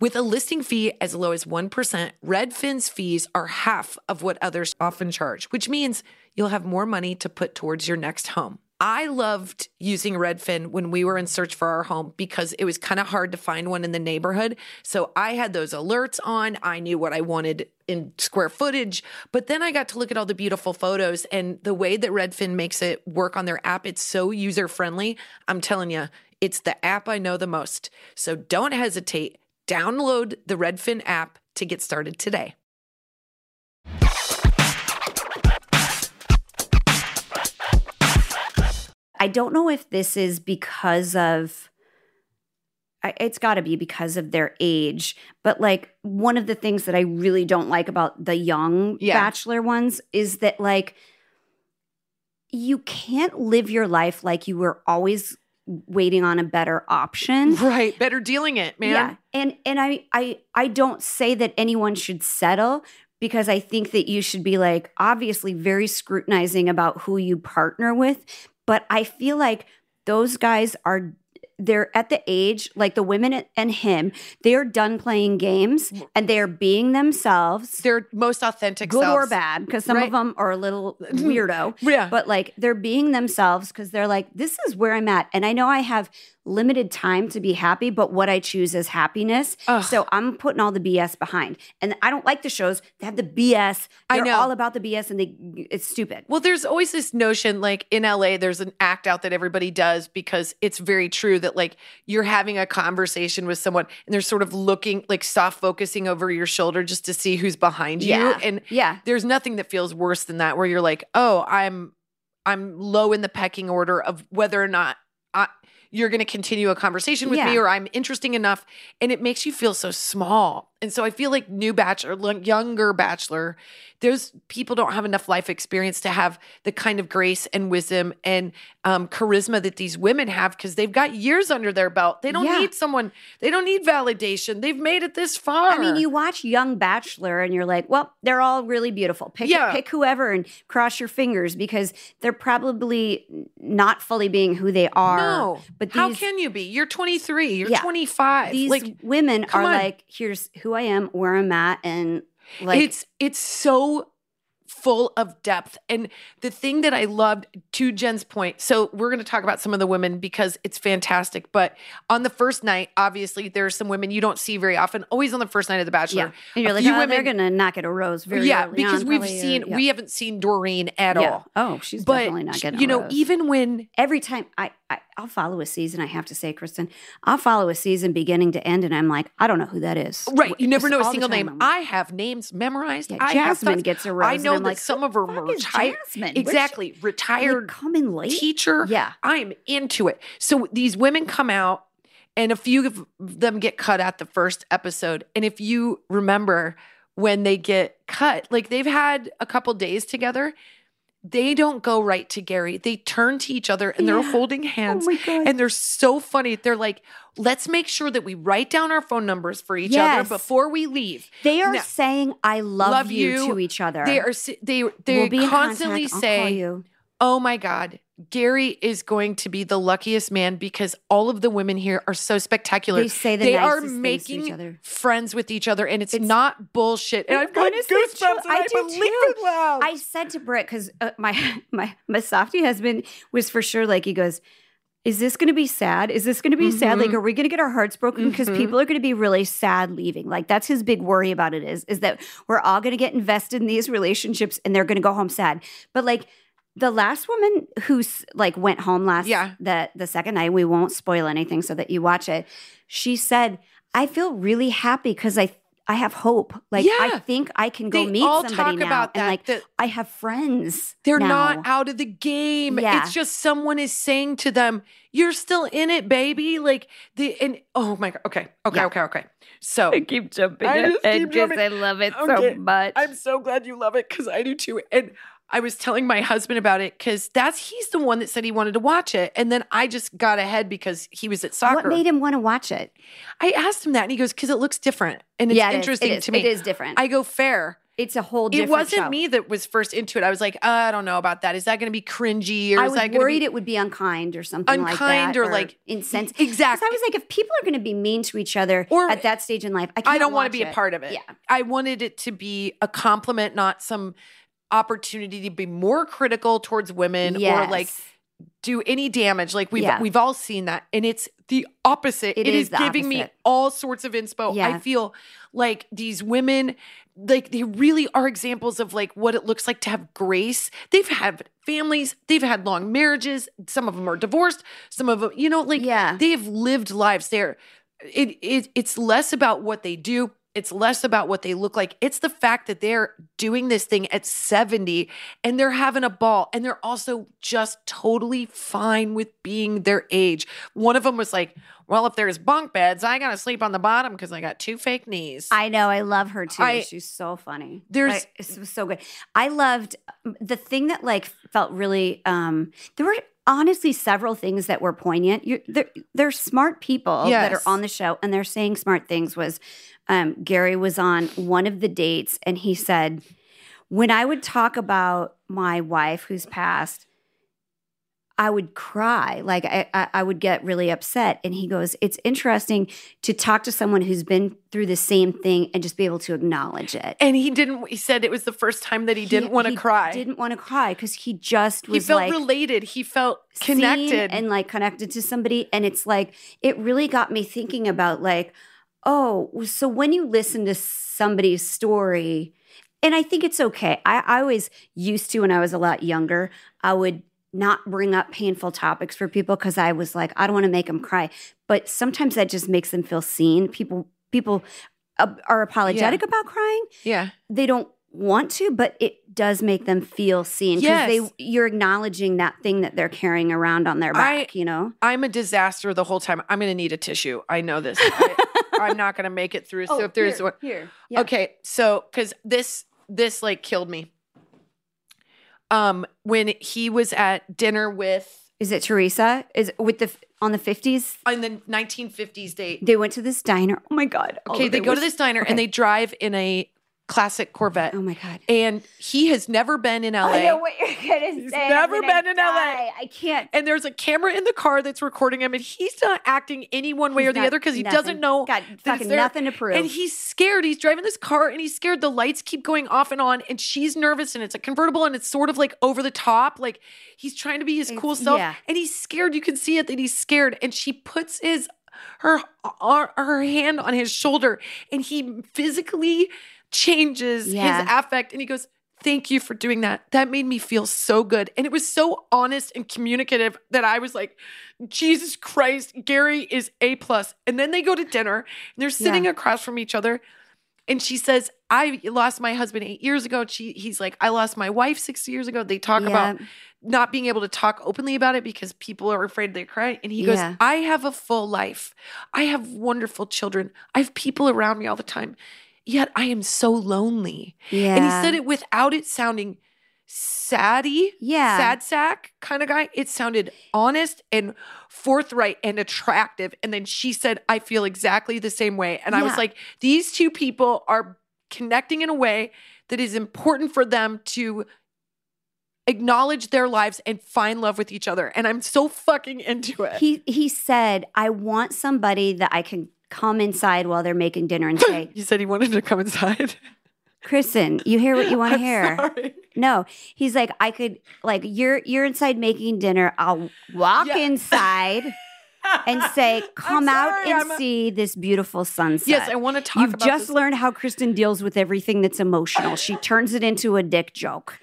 Speaker 1: With a listing fee as low as 1%, Redfin's fees are half of what others often charge, which means you'll have more money to put towards your next home. I loved using Redfin when we were in search for our home because it was kind of hard to find one in the neighborhood. So I had those alerts on. I knew what I wanted in square footage, but then I got to look at all the beautiful photos and the way that Redfin makes it work on their app. It's so user friendly. I'm telling you, it's the app I know the most. So don't hesitate. Download the Redfin app to get started today.
Speaker 2: Don't know if this is because of it's got to be because of their age but like one of the things that i really don't like about the young
Speaker 1: Yeah.
Speaker 2: bachelor ones is that like you can't live your life like you were always waiting on a better option
Speaker 1: Right. Better dealing it, man.
Speaker 2: yeah and and i i i don't say that anyone should settle because i think that you should be like obviously very scrutinizing about who you partner with but i feel like those guys are they're at the age like the women and him they're done playing games and they're being themselves
Speaker 1: Their most authentic
Speaker 2: good or bad because some
Speaker 1: Right.
Speaker 2: of them are a little [laughs] weirdo
Speaker 1: Yeah.
Speaker 2: but like they're being themselves because they're like this is where i'm at and i know i have limited time to be happy but what i choose is happiness
Speaker 1: Ugh.
Speaker 2: so i'm putting all the bs behind and i don't like the shows that have the bs
Speaker 1: I
Speaker 2: they're
Speaker 1: know.
Speaker 2: all about the bs and they it's stupid
Speaker 1: Well, there's always this notion, like in LA, there's an act out that everybody does because it's very true that like you're having a conversation with someone and they're sort of looking like soft focusing over your shoulder just to see who's behind you.
Speaker 2: Yeah.
Speaker 1: And
Speaker 2: yeah
Speaker 1: there's nothing that feels worse than that where you're like, oh, I'm I'm low in the pecking order of whether or not I, you're going to continue a conversation with me or I'm interesting enough, and it makes you feel so small. And so I feel like new bachelor, younger bachelor, those people don't have enough life experience to have the kind of grace and wisdom and um, charisma that these women have because they've got years under their belt. They don't
Speaker 2: Yeah.
Speaker 1: need someone. They don't need validation. They've made it this far.
Speaker 2: I mean, you watch Young Bachelor and you're like, well, they're all really beautiful. Pick
Speaker 1: Yeah.
Speaker 2: pick whoever and cross your fingers because they're probably not fully being who they are.
Speaker 1: No,
Speaker 2: but
Speaker 1: how can you be? You're 23. You're
Speaker 2: Yeah.
Speaker 1: 25.
Speaker 2: These
Speaker 1: like
Speaker 2: women are
Speaker 1: on.
Speaker 2: like, here's who I am, where I'm at, and like
Speaker 1: it's it's so full of depth. And the thing that I loved to Jen's point, so we're going to talk about some of the women because it's fantastic. But on the first night, obviously, there are some women you don't see very often. Always on the first night of The Bachelor.
Speaker 2: yeah, and you're
Speaker 1: a
Speaker 2: like, oh, they're gonna knock it a rose very
Speaker 1: yeah, because
Speaker 2: on,
Speaker 1: we've
Speaker 2: or-
Speaker 1: seen
Speaker 2: yeah.
Speaker 1: we haven't seen Doreen at
Speaker 2: Yeah.
Speaker 1: all.
Speaker 2: Oh, she's
Speaker 1: But
Speaker 2: definitely not getting.
Speaker 1: you know, even when
Speaker 2: every time I, I I'll follow a season, I have to say, Kristin, I'll follow a season beginning to end, and I'm like, I don't know who that is.
Speaker 1: Right. You never know a single name.
Speaker 2: Like,
Speaker 1: I have names memorized.
Speaker 2: Yeah,
Speaker 1: I
Speaker 2: Jasmine gets a rose.
Speaker 1: I know that
Speaker 2: like,
Speaker 1: some of her
Speaker 2: the
Speaker 1: were
Speaker 2: fuck is
Speaker 1: retired.
Speaker 2: Jasmine?
Speaker 1: Exactly.
Speaker 2: like,
Speaker 1: Retired
Speaker 2: coming late.
Speaker 1: teacher.
Speaker 2: Yeah.
Speaker 1: I'm into it. So these women come out and a few of them get cut at the first episode. And if you remember when they get cut, like they've had a couple days together, they don't go right to Gary. They turn to each other and they're holding oh hands.
Speaker 2: my God.
Speaker 1: And they're so funny. They're like, let's make sure that we write down our phone numbers for each
Speaker 2: Yes.
Speaker 1: other before we leave.
Speaker 2: They are
Speaker 1: Now-
Speaker 2: saying "I love,
Speaker 1: Love
Speaker 2: you,
Speaker 1: you.
Speaker 2: to each other.
Speaker 1: They are they they
Speaker 2: we'll be
Speaker 1: constantly. Say,
Speaker 2: you.
Speaker 1: "Oh my god, Gary is going to be the luckiest man because all of the women here are so spectacular.
Speaker 2: They say the
Speaker 1: they are
Speaker 2: nicest things to
Speaker 1: making
Speaker 2: each other.
Speaker 1: friends with each other, and it's,
Speaker 2: It's-
Speaker 1: not bullshit. And I've got goosebumps, I,
Speaker 2: I do
Speaker 1: believe
Speaker 2: too.
Speaker 1: it.
Speaker 2: I said to Britt because uh, my [laughs] my my softie husband was for sure like he goes. Is this going to be sad? Is this going to be sad? Like,
Speaker 1: Mhm.
Speaker 2: are we going to get our hearts broken because
Speaker 1: Mhm.
Speaker 2: people are going to be really sad leaving? Like, that's his big worry about it is is that we're all going to get invested in these relationships and they're going to go home sad. But like, the last woman who's like went home last
Speaker 1: Yeah.
Speaker 2: the the second night, we won't spoil anything so that you watch it. She said, "I feel really happy because I I have hope. Like, I think I can go
Speaker 1: they
Speaker 2: meet
Speaker 1: all
Speaker 2: somebody
Speaker 1: talk
Speaker 2: now,
Speaker 1: about that.
Speaker 2: and like
Speaker 1: that
Speaker 2: I have friends.
Speaker 1: they're
Speaker 2: now.
Speaker 1: not out of the game.
Speaker 2: Yeah.
Speaker 1: It's just someone is saying to them, "You're still in it, baby." Like the and oh my god. Okay, okay,
Speaker 2: Yeah.
Speaker 1: okay, okay. So I
Speaker 2: keep jumping
Speaker 1: I just keep jumping.
Speaker 2: I love it
Speaker 1: Okay.
Speaker 2: much.
Speaker 1: I'm so glad you love it because I do too. And I was telling my husband about it because that's he's the one that said he wanted to watch it, and then I just got ahead because he was at soccer.
Speaker 2: what made him want to watch it?
Speaker 1: I asked him that, and he goes, "Because it looks different, and it's
Speaker 2: yeah, it is.
Speaker 1: interesting
Speaker 2: It is.
Speaker 1: to me."
Speaker 2: It is different.
Speaker 1: I go, "Fair."
Speaker 2: it's a whole different.
Speaker 1: It wasn't
Speaker 2: show.
Speaker 1: me that was first into it. I was like, uh, "I don't know about that. Is that going to be cringy, or
Speaker 2: I
Speaker 1: is
Speaker 2: was
Speaker 1: that going
Speaker 2: worried
Speaker 1: to be
Speaker 2: it would be unkind or something like
Speaker 1: Unkind
Speaker 2: that,
Speaker 1: or, like-
Speaker 2: insensitive.
Speaker 1: Exactly?"
Speaker 2: I was like, if people are going to be mean to each other
Speaker 1: Or-
Speaker 2: at that stage in life, I, can't
Speaker 1: I don't want to be a part of it.
Speaker 2: Yeah.
Speaker 1: I wanted it to be a compliment, not some opportunity to be more critical towards women or like do any damage. Like we've
Speaker 2: Yeah.
Speaker 1: we've all seen that, and it's the opposite.
Speaker 2: It
Speaker 1: it
Speaker 2: is
Speaker 1: is, giving me all sorts of inspo.
Speaker 2: Yeah.
Speaker 1: I feel like these women, like they really are examples of like what it looks like to have grace. They've had families, they've had long marriages. Some of them are divorced. Some of them, you know, like
Speaker 2: Yeah.
Speaker 1: they have lived lives. There, it, it it's less about what they do. It's less about what they look like. It's the fact that they're doing this thing at 70 and they're having a ball and they're also just totally fine with being their age. One of them was like, Well, if there's bunk beds, I got to sleep on the bottom because I got two fake knees.
Speaker 2: I know. I love her too.
Speaker 1: I-
Speaker 2: She's so funny.
Speaker 1: There's-
Speaker 2: I- it was so good. I loved um, the thing that like felt really. um There were honestly several things that were poignant. You're, they're, they're smart people that are on the show and they're saying smart things. Was um, Gary was on one of the dates and he said, when I would talk about my wife who's passed. I would cry, like I, I, I would get really upset. And he goes, "It's interesting to talk to someone who's been through the same thing and just be able to acknowledge it.
Speaker 1: and he didn't, he said it was the first time that he, didn't want to cry. he.
Speaker 2: Didn't want to cry because he just
Speaker 1: he felt
Speaker 2: like
Speaker 1: related. He felt connected.
Speaker 2: and like connected to somebody. And it's like it really got me thinking about like, oh, so when you listen to somebody's story, and I think it's okay. I, I always used to when I was a lot younger. I would not bring up painful topics for people because I was like, I don't want to make them cry. But sometimes that just makes them feel seen. People people uh, are apologetic about crying
Speaker 1: yeah.
Speaker 2: they don't want to, but it does make them feel seen because
Speaker 1: Yes.
Speaker 2: they you're acknowledging that thing that they're carrying around on their
Speaker 1: I-
Speaker 2: back. you know.
Speaker 1: I'm a disaster the whole time. I'm going to need a tissue. I know this. I, [laughs] am not going to make it through. So if there's one,
Speaker 2: Oh, here, yeah.
Speaker 1: okay. So because this this like killed me. Um, when he was at dinner with
Speaker 2: is it Teresa? Is it with the on the fifties?
Speaker 1: on the 1950s date.
Speaker 2: They went to this diner. Oh my god.
Speaker 1: Okay, they go to this diner
Speaker 2: okay.
Speaker 1: and they drive in a classic Corvette.
Speaker 2: Oh my god.
Speaker 1: And he has never been in LA.
Speaker 2: I know what you're gonna
Speaker 1: He's
Speaker 2: say.
Speaker 1: Never
Speaker 2: gonna
Speaker 1: been in LA.
Speaker 2: I can't.
Speaker 1: and there's a camera in the car that's recording him, and he's not acting any one way
Speaker 2: He's
Speaker 1: or the other because he doesn't know.
Speaker 2: Got fucking nothing to prove.
Speaker 1: And he's scared. He's driving this car and he's scared. The lights keep going off and on, and she's nervous. And it's a convertible, and it's sort of like over the top. Like he's trying to be his cool self,
Speaker 2: yeah.
Speaker 1: and he's scared. You can see it that he's scared. And she puts his her her, her hand on his shoulder, and he physically changes
Speaker 2: Yeah.
Speaker 1: his affect, and he goes. Thank you for doing that. That made me feel so good. And it was so honest and communicative that I was like, Jesus Christ, Gary is A plus. And then they go to dinner and they're sitting
Speaker 2: Yeah.
Speaker 1: across from each other. And she says, I lost my husband eight years ago. She he's like, I lost my wife six years ago. They talk about not being able to talk openly about it because people are afraid they cry. And he goes,
Speaker 2: Yeah.
Speaker 1: I have a full life. I have wonderful children. I have people around me all the time. Yet I am so lonely.
Speaker 2: Yeah.
Speaker 1: And he said it without it sounding saddy,
Speaker 2: Yeah.
Speaker 1: sad sack kind of guy. It sounded honest and forthright and attractive. And then she said, I feel exactly the same way. And I was like, these two people are connecting in a way that is important for them to acknowledge their lives and find love with each other. And I'm so fucking into it.
Speaker 2: He he said, I want somebody that I can come inside while they're making dinner and say, [laughs]
Speaker 1: you said he wanted to come inside. [laughs]
Speaker 2: Kristin, you hear what you want to hear.
Speaker 1: sorry.
Speaker 2: No, he's like, I could like you're you're inside making dinner. I'll walk
Speaker 1: Yeah.
Speaker 2: inside [laughs] and say, come out and
Speaker 1: a-
Speaker 2: see this beautiful sunset.
Speaker 1: Yes, I want to talk
Speaker 2: You've just
Speaker 1: this.
Speaker 2: learned how Kristin deals with everything that's emotional. She turns it into a dick joke.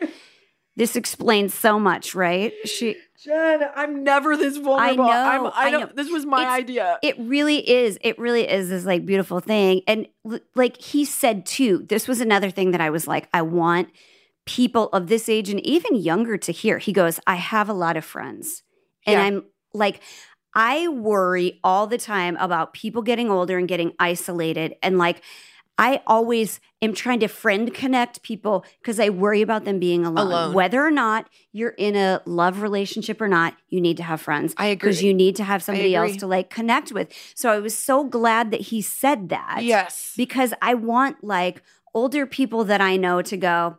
Speaker 2: This explains so much, right? She
Speaker 1: Jen, I'm never this vulnerable.
Speaker 2: know,
Speaker 1: I'm, I
Speaker 2: I
Speaker 1: don't.
Speaker 2: know.
Speaker 1: This was my
Speaker 2: It's-
Speaker 1: idea.
Speaker 2: it really is. It really is this like beautiful thing. And like he said too, this was another thing that I was like, I want people of this age and even younger to hear. He goes, I have a lot of friends. And
Speaker 1: Yeah.
Speaker 2: I'm like, I worry all the time about people getting older and getting isolated. And like, I always am trying to friend connect people because I worry about them being alone.
Speaker 1: Alone.
Speaker 2: Whether or not you're in a love relationship or not, you need to have friends
Speaker 1: I agree.
Speaker 2: because you need to have somebody else to like connect with. So I was so glad that he said that.
Speaker 1: yes,
Speaker 2: Because I want like older people that I know to go,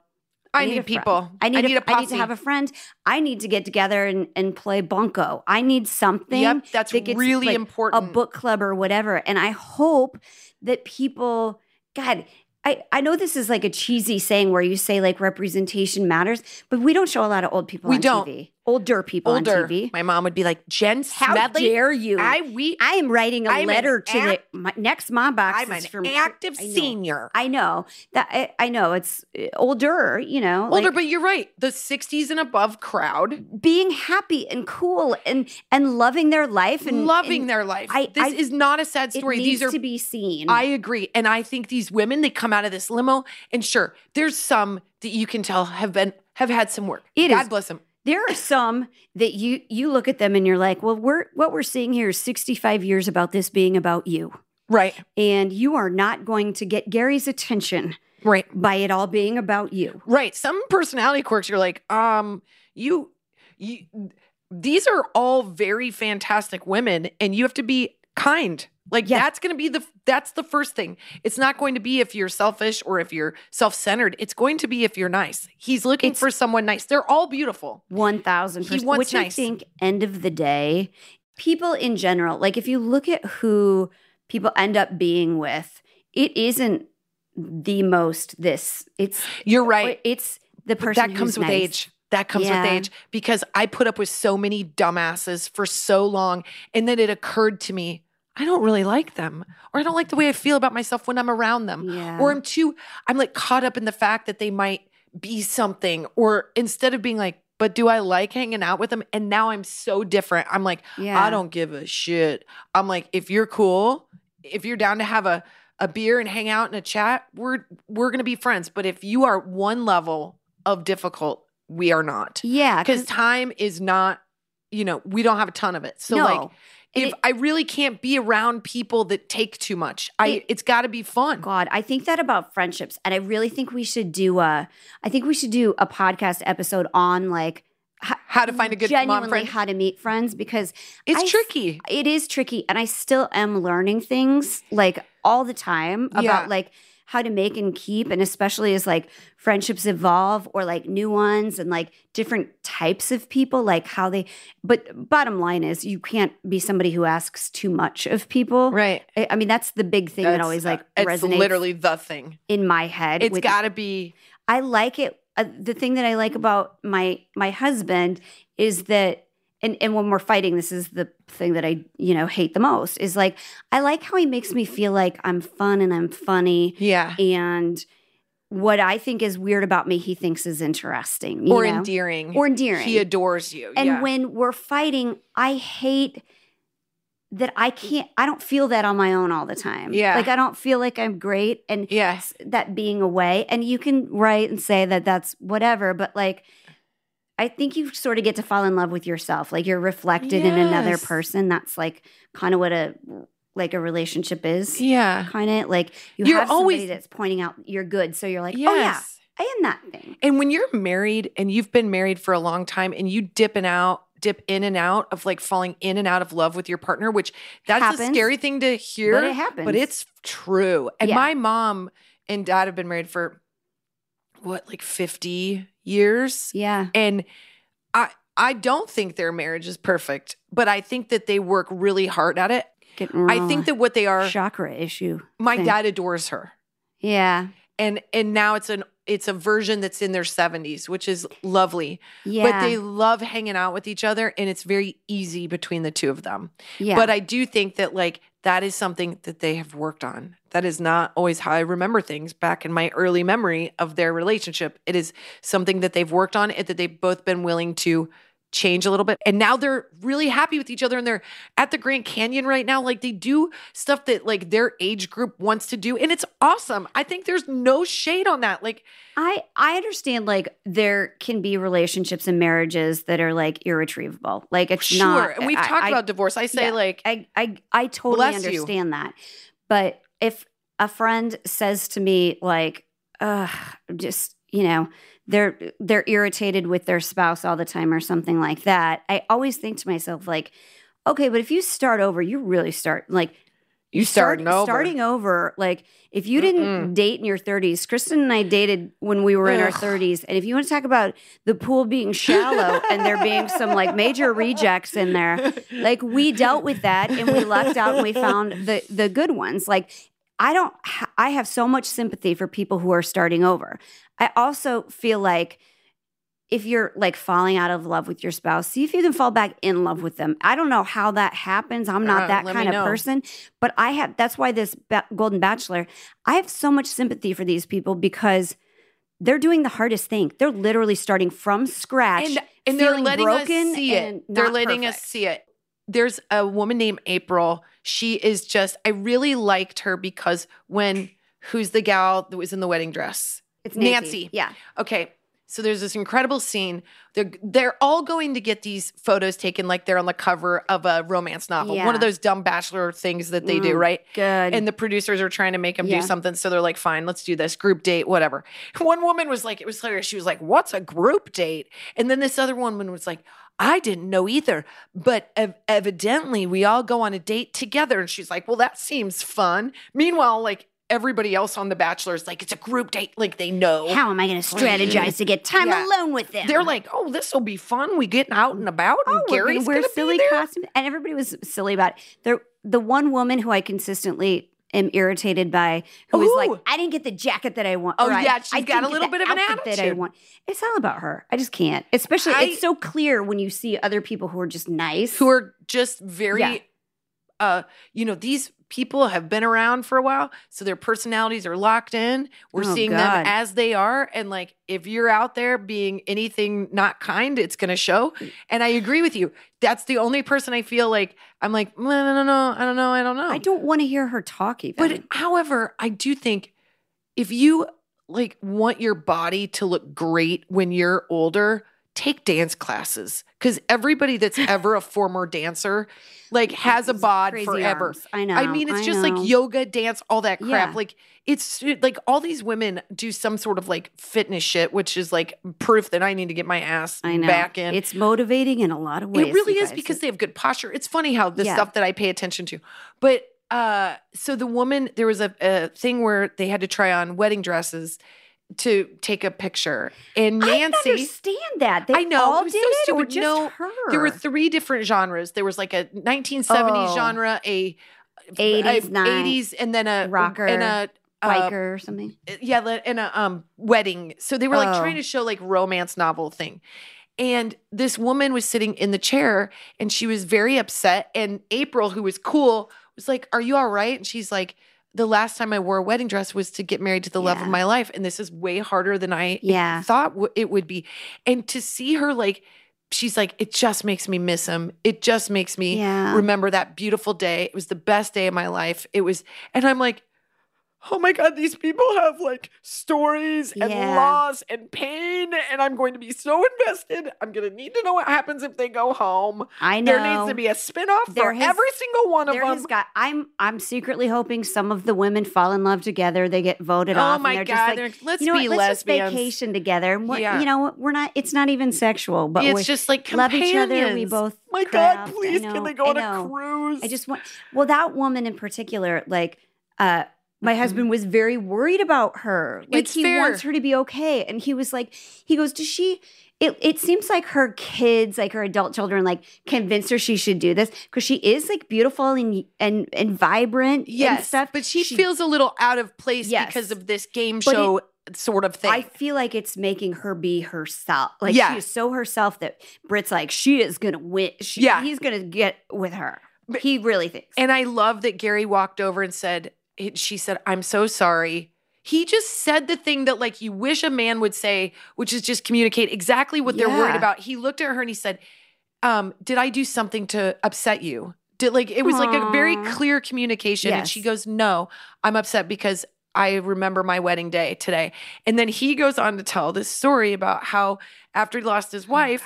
Speaker 1: I
Speaker 2: need
Speaker 1: need people.
Speaker 2: I need,
Speaker 1: I need
Speaker 2: a, I need to have a friend. I need to get together and, and play bunco. I need something.
Speaker 1: Yep, that's
Speaker 2: that
Speaker 1: really
Speaker 2: like,
Speaker 1: important.
Speaker 2: A book club or whatever. And I hope that people, God, I, I know this is like a cheesy saying where you say like representation matters, but we don't show a lot of old people
Speaker 1: We
Speaker 2: on
Speaker 1: don't.
Speaker 2: TV. Older people
Speaker 1: older.
Speaker 2: on TV.
Speaker 1: My mom would be like, Jen
Speaker 2: How dare you?
Speaker 1: I we
Speaker 2: I am writing a
Speaker 1: I'm
Speaker 2: letter to
Speaker 1: act-
Speaker 2: the my, next mom box.
Speaker 1: I'm an
Speaker 2: from
Speaker 1: active
Speaker 2: I
Speaker 1: senior.
Speaker 2: I know that I, I know it's uh, older, you know,
Speaker 1: Older,
Speaker 2: like
Speaker 1: but you're right. The 60s and above crowd
Speaker 2: being happy and cool and and loving their life and
Speaker 1: loving
Speaker 2: and
Speaker 1: their life.
Speaker 2: I-
Speaker 1: this
Speaker 2: I-
Speaker 1: is not a sad story. These are
Speaker 2: to be seen.
Speaker 1: I agree. And I think these women, they come out of this limo, and sure, there's some that you can tell have been have had some work.
Speaker 2: It
Speaker 1: God
Speaker 2: is-
Speaker 1: bless them.
Speaker 2: There are some that you you look at them and you're like, well, we're what we're seeing here is 65 years about this being about you,
Speaker 1: Right.
Speaker 2: and you are not going to get Gary's attention
Speaker 1: Right.
Speaker 2: by it all being about you.
Speaker 1: Right. Some personality quirks, you're like, um, you you these are all very fantastic women, and you have to be kind. Like
Speaker 2: Yeah.
Speaker 1: that's gonna be the that's the first thing. It's not going to be if you're selfish or if you're self-centered. It's going to be if you're nice. He's looking
Speaker 2: It's-
Speaker 1: for someone nice. They're all beautiful.
Speaker 2: One thousand
Speaker 1: He
Speaker 2: percent.
Speaker 1: wants
Speaker 2: Which I
Speaker 1: nice.
Speaker 2: think, end of the day, people in general, like if you look at who people end up being with, it isn't the most this. It's
Speaker 1: You're right.
Speaker 2: It's the person
Speaker 1: that comes with
Speaker 2: nice.
Speaker 1: age. That comes
Speaker 2: Yeah.
Speaker 1: with age because I put up with so many dumbasses for so long. And then it occurred to me, I don't really like them, or I don't like the way I feel about myself when I'm around them.
Speaker 2: Yeah.
Speaker 1: Or I'm too, I'm like caught up in the fact that they might be something. Or instead of being like, but do I like hanging out with them? And now I'm so different. I'm like,
Speaker 2: yeah.
Speaker 1: I don't give a shit. I'm like, if you're cool, if you're down to have a, a beer and hang out and a chat, we're we're gonna be friends. But if you are one level of difficult, we are not.
Speaker 2: Yeah,
Speaker 1: Because time is not, you know, we don't have a ton of it. So
Speaker 2: no.
Speaker 1: like if
Speaker 2: it-
Speaker 1: I really can't be around people that take too much, I
Speaker 2: It-
Speaker 1: it's gotta be fun.
Speaker 2: God, I think that about friendships, and I really think we should do a. I think we should do a podcast episode on like h-
Speaker 1: How to find a good mom
Speaker 2: genuinely
Speaker 1: friend.
Speaker 2: how to meet friends because
Speaker 1: It's
Speaker 2: I
Speaker 1: tricky.
Speaker 2: it is tricky, and I still am learning things like all the time about
Speaker 1: Yeah.
Speaker 2: like how to make and keep, and especially as like friendships evolve or like new ones and like different types of people, like how they. But bottom line is, you can't be somebody who asks too much of people.
Speaker 1: Right.
Speaker 2: I I mean, that's the big thing that always like
Speaker 1: it's
Speaker 2: resonates
Speaker 1: literally the thing.
Speaker 2: in my head.
Speaker 1: It's
Speaker 2: with-
Speaker 1: gotta be
Speaker 2: I like it. Uh, the thing that I like about my my husband is that, and and when we're fighting, this is the thing that I you know hate the most. Is like I like how he makes me feel like I'm fun and I'm funny,
Speaker 1: yeah.
Speaker 2: and what I think is weird about me, he thinks is interesting, you
Speaker 1: Or
Speaker 2: know?
Speaker 1: endearing.
Speaker 2: or endearing.
Speaker 1: He adores you.
Speaker 2: and
Speaker 1: yeah.
Speaker 2: when we're fighting, I hate that I can't. I don't feel that on my own all the time.
Speaker 1: Yeah.
Speaker 2: like I don't feel like I'm great, and yes that being away and you can write and say that that's whatever but like i think you sort of get to fall in love with yourself like you're reflected in another person that's like kind of what a like a relationship is
Speaker 1: Yeah.
Speaker 2: kind of like you
Speaker 1: You're
Speaker 2: have somebody
Speaker 1: always-
Speaker 2: that's pointing out you're good so you're like
Speaker 1: yes.
Speaker 2: oh yeah i am that thing
Speaker 1: And when you're married and you've been married for a long time and you dipping out, dip in and out of like falling in and out of love with your partner, which that's a scary thing to hear.
Speaker 2: but it happens
Speaker 1: but it's true. And
Speaker 2: Yeah.
Speaker 1: my mom and dad have been married for what, like 50 years?
Speaker 2: yeah
Speaker 1: And I I don't think their marriage is perfect, but I think that they work really hard at it. I think that what they are
Speaker 2: chakra issue
Speaker 1: my
Speaker 2: thing.
Speaker 1: dad adores her.
Speaker 2: yeah
Speaker 1: And and now it's an it's a version that's in their 70s, which is lovely.
Speaker 2: yeah
Speaker 1: But they love hanging out with each other and it's very easy between the two of them.
Speaker 2: yeah
Speaker 1: But I do think that like that is something that they have worked on. That is not always how I remember things back in my early memory of their relationship. It is something that they've worked on and that they've both been willing to change a little bit. And now they're really happy with each other and they're at the Grand Canyon right now. Like they do stuff that like their age group wants to do. And it's awesome. I think there's no shade on that. Like
Speaker 2: I I understand like there can be relationships and marriages that are like irretrievable. Like it's
Speaker 1: sure.
Speaker 2: not.
Speaker 1: and we've
Speaker 2: I-
Speaker 1: talked
Speaker 2: I-
Speaker 1: about divorce. I say
Speaker 2: yeah,
Speaker 1: like
Speaker 2: I I I totally
Speaker 1: Bless you.
Speaker 2: understand that. But if a friend says to me like, "Ugh, just you know," they're they're irritated with their spouse all the time or something like that. I always think to myself like, "Okay, but if you start over, you really start like."
Speaker 1: you
Speaker 2: start-
Speaker 1: starting over.
Speaker 2: Starting over, like if you didn't
Speaker 1: Mm-mm.
Speaker 2: date in your 30s, Kristin and I dated when we were in our 30s. And if you want to talk about the pool being shallow [laughs] and there being some like major rejects in there, like we dealt with that and we lucked out and we found the the good ones. Like I don't, I have so much sympathy for people who are starting over. I also feel like if you're like falling out of love with your spouse, see if you can fall back in love with them. I don't know how that happens. I'm not
Speaker 1: Uh,
Speaker 2: that kind of
Speaker 1: know.
Speaker 2: person, but I have. That's why this ba- Golden Bachelor. I have so much sympathy for these people because they're doing the hardest thing. They're literally starting from scratch,
Speaker 1: and and they're letting
Speaker 2: broken
Speaker 1: us see it. They're letting us see it. There's a woman named April. She is just. I really liked her because when who's the gal that was in the wedding dress?
Speaker 2: It's
Speaker 1: Nancy.
Speaker 2: Nancy. Yeah.
Speaker 1: Okay. So there's this incredible scene. They're they're all going to get these photos taken like they're on the cover of a romance novel. One of those dumb bachelor things that they do,
Speaker 2: Mm,
Speaker 1: right?
Speaker 2: Good.
Speaker 1: And the producers are trying to make them
Speaker 2: Yeah.
Speaker 1: do something. So they're like, fine, let's do this group date, whatever. [laughs] One woman was like, it was hilarious. She was like, what's a group date? And then this other woman was like, I didn't know either, but ev- evidently we all go on a date together. And she's like, well, that seems fun. Meanwhile, like everybody else on The Bachelor is like, it's a group date. Like they know.
Speaker 2: how am I going to strategize to get time
Speaker 1: Yeah.
Speaker 2: alone with them?
Speaker 1: They're like, oh, this will be fun. We getting out and about, and
Speaker 2: oh, we're
Speaker 1: Gary's
Speaker 2: wear
Speaker 1: gonna
Speaker 2: silly costumes, and everybody was silly about it. There, the one woman who I consistently am irritated by, who was
Speaker 1: Ooh.
Speaker 2: like, "I didn't get the jacket that I want."
Speaker 1: Oh, yeah, she's
Speaker 2: I
Speaker 1: got a little bit of an
Speaker 2: outfit That I want. It's all about her. I just can't. Especially,
Speaker 1: I-
Speaker 2: it's so clear when you see other people who are just nice.
Speaker 1: who are just very
Speaker 2: Yeah.
Speaker 1: uh you know these people have been around for a while so their personalities are locked in we're
Speaker 2: Oh,
Speaker 1: seeing
Speaker 2: God.
Speaker 1: them as they are and like if you're out there being anything not kind it's going to show mm. and i agree with you that's the only person i feel like i'm like no no no no i don't know i don't know
Speaker 2: I don't want to hear her talk. Even.
Speaker 1: but however i do think if you like want your body to look great when you're older take dance classes because everybody that's [laughs] ever a former dancer like has a bod forever
Speaker 2: arms. I know.
Speaker 1: I mean, it's
Speaker 2: I
Speaker 1: just
Speaker 2: know.
Speaker 1: like yoga, dance, all that crap.
Speaker 2: Yeah.
Speaker 1: Like it's like all these women do some sort of like fitness shit, which is like proof that I need to get my ass
Speaker 2: I know.
Speaker 1: back in.
Speaker 2: It's motivating in a lot of ways.
Speaker 1: it really is because they have good posture. It's funny how the
Speaker 2: Yeah.
Speaker 1: stuff that I pay attention to. But uh so the woman, there was a, a thing where they had to try on wedding dresses to take a picture. And Nancy, I
Speaker 2: understand that. They
Speaker 1: I know,
Speaker 2: all
Speaker 1: it was
Speaker 2: did
Speaker 1: so
Speaker 2: it,
Speaker 1: stupid.
Speaker 2: just
Speaker 1: No,
Speaker 2: her.
Speaker 1: there were three different genres. There was like a 1970s
Speaker 2: Oh.
Speaker 1: genre, a
Speaker 2: 80s,
Speaker 1: a-
Speaker 2: nine-
Speaker 1: 80s, and then a
Speaker 2: rocker,
Speaker 1: and a uh,
Speaker 2: biker or something.
Speaker 1: yeah, li- in a um wedding. So they were like
Speaker 2: Oh.
Speaker 1: trying to show like romance novel thing. And this woman was sitting in the chair and she was very upset. And April, who was cool, was like, Are you all right? And she's like, The last time I wore a wedding dress was to get married to the love of my life. And this is way harder than I
Speaker 2: Yeah.
Speaker 1: thought w- it would be. And to see her like, she's like, It just makes me miss him. It just makes me
Speaker 2: Yeah.
Speaker 1: remember that beautiful day. It was the best day of my life. It was, and I'm like, oh my God, these people have like stories and
Speaker 2: Yeah.
Speaker 1: loss and pain. And I'm going to be so invested. I'm going to need to know what happens if they go home.
Speaker 2: I know.
Speaker 1: There needs to be a spinoff
Speaker 2: There
Speaker 1: for
Speaker 2: has-
Speaker 1: every single one of
Speaker 2: There
Speaker 1: them.
Speaker 2: got. I'm. I'm secretly hoping some of the women fall in love together. They get voted
Speaker 1: Oh
Speaker 2: off.
Speaker 1: my
Speaker 2: and they're
Speaker 1: God,
Speaker 2: Just like,
Speaker 1: let's
Speaker 2: you know
Speaker 1: be
Speaker 2: what, let's
Speaker 1: lesbians.
Speaker 2: Just vacation together. And we're,
Speaker 1: Yeah.
Speaker 2: You know, we're not. It's not even sexual, but
Speaker 1: it's
Speaker 2: we
Speaker 1: just like
Speaker 2: love each other. We
Speaker 1: companions.
Speaker 2: both.
Speaker 1: My
Speaker 2: craft.
Speaker 1: God, please,
Speaker 2: know,
Speaker 1: can they go on a cruise?
Speaker 2: I just want. Well, that woman in particular, like, uh, my
Speaker 1: Mhm.
Speaker 2: husband was very worried about her. Like,
Speaker 1: It's
Speaker 2: he
Speaker 1: fair.
Speaker 2: wants her to be okay, and he was like, he goes, does she? It, it seems like her kids, like her adult children, like convinced her she should do this because she is like beautiful and and and vibrant and
Speaker 1: yes,
Speaker 2: stuff.
Speaker 1: but she, feels a little out of place
Speaker 2: Yes.
Speaker 1: because of this game
Speaker 2: But it-
Speaker 1: show sort of thing.
Speaker 2: I feel like it's making her be herself. Like
Speaker 1: Yeah.
Speaker 2: she is so herself that Brit's like she is gonna win. She,
Speaker 1: Yeah.
Speaker 2: he's gonna get with her.
Speaker 1: But-
Speaker 2: he really thinks.
Speaker 1: And I love that Gary walked over and said, she said, I'm so sorry. He just said the thing that like you wish a man would say, which is just communicate exactly what they're worried about. He looked at her and he said, um, did I do something to upset you? Did like it was like a very clear communication. And she goes, No, I'm upset because I remember my wedding day today. And then he goes on to tell this story about how after he lost
Speaker 2: Oh
Speaker 1: his wife,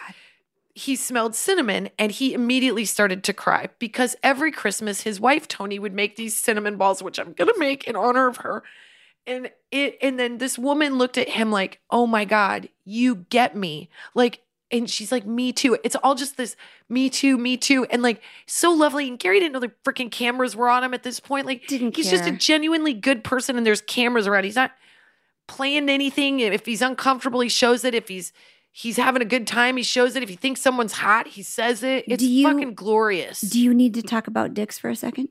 Speaker 1: he smelled cinnamon and he immediately started to cry because every Christmas his wife Toni would make these cinnamon balls which I'm to make in honor of her. And it and then this woman looked at him like, "Oh my god, you get me." Like and she's like, "Me too." It's all just this me too, me too and like so lovely and Gary didn't know the freaking cameras were on him at this point. Like
Speaker 2: Didn't
Speaker 1: he's just a genuinely good person and there's cameras around. He's not playing anything. If he's uncomfortable, he shows it. If he's He's having a good time. He shows it. If he thinks someone's hot, he says it. It's
Speaker 2: you,
Speaker 1: fucking glorious.
Speaker 2: Do you need to talk about dicks for a second?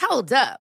Speaker 3: Hold up.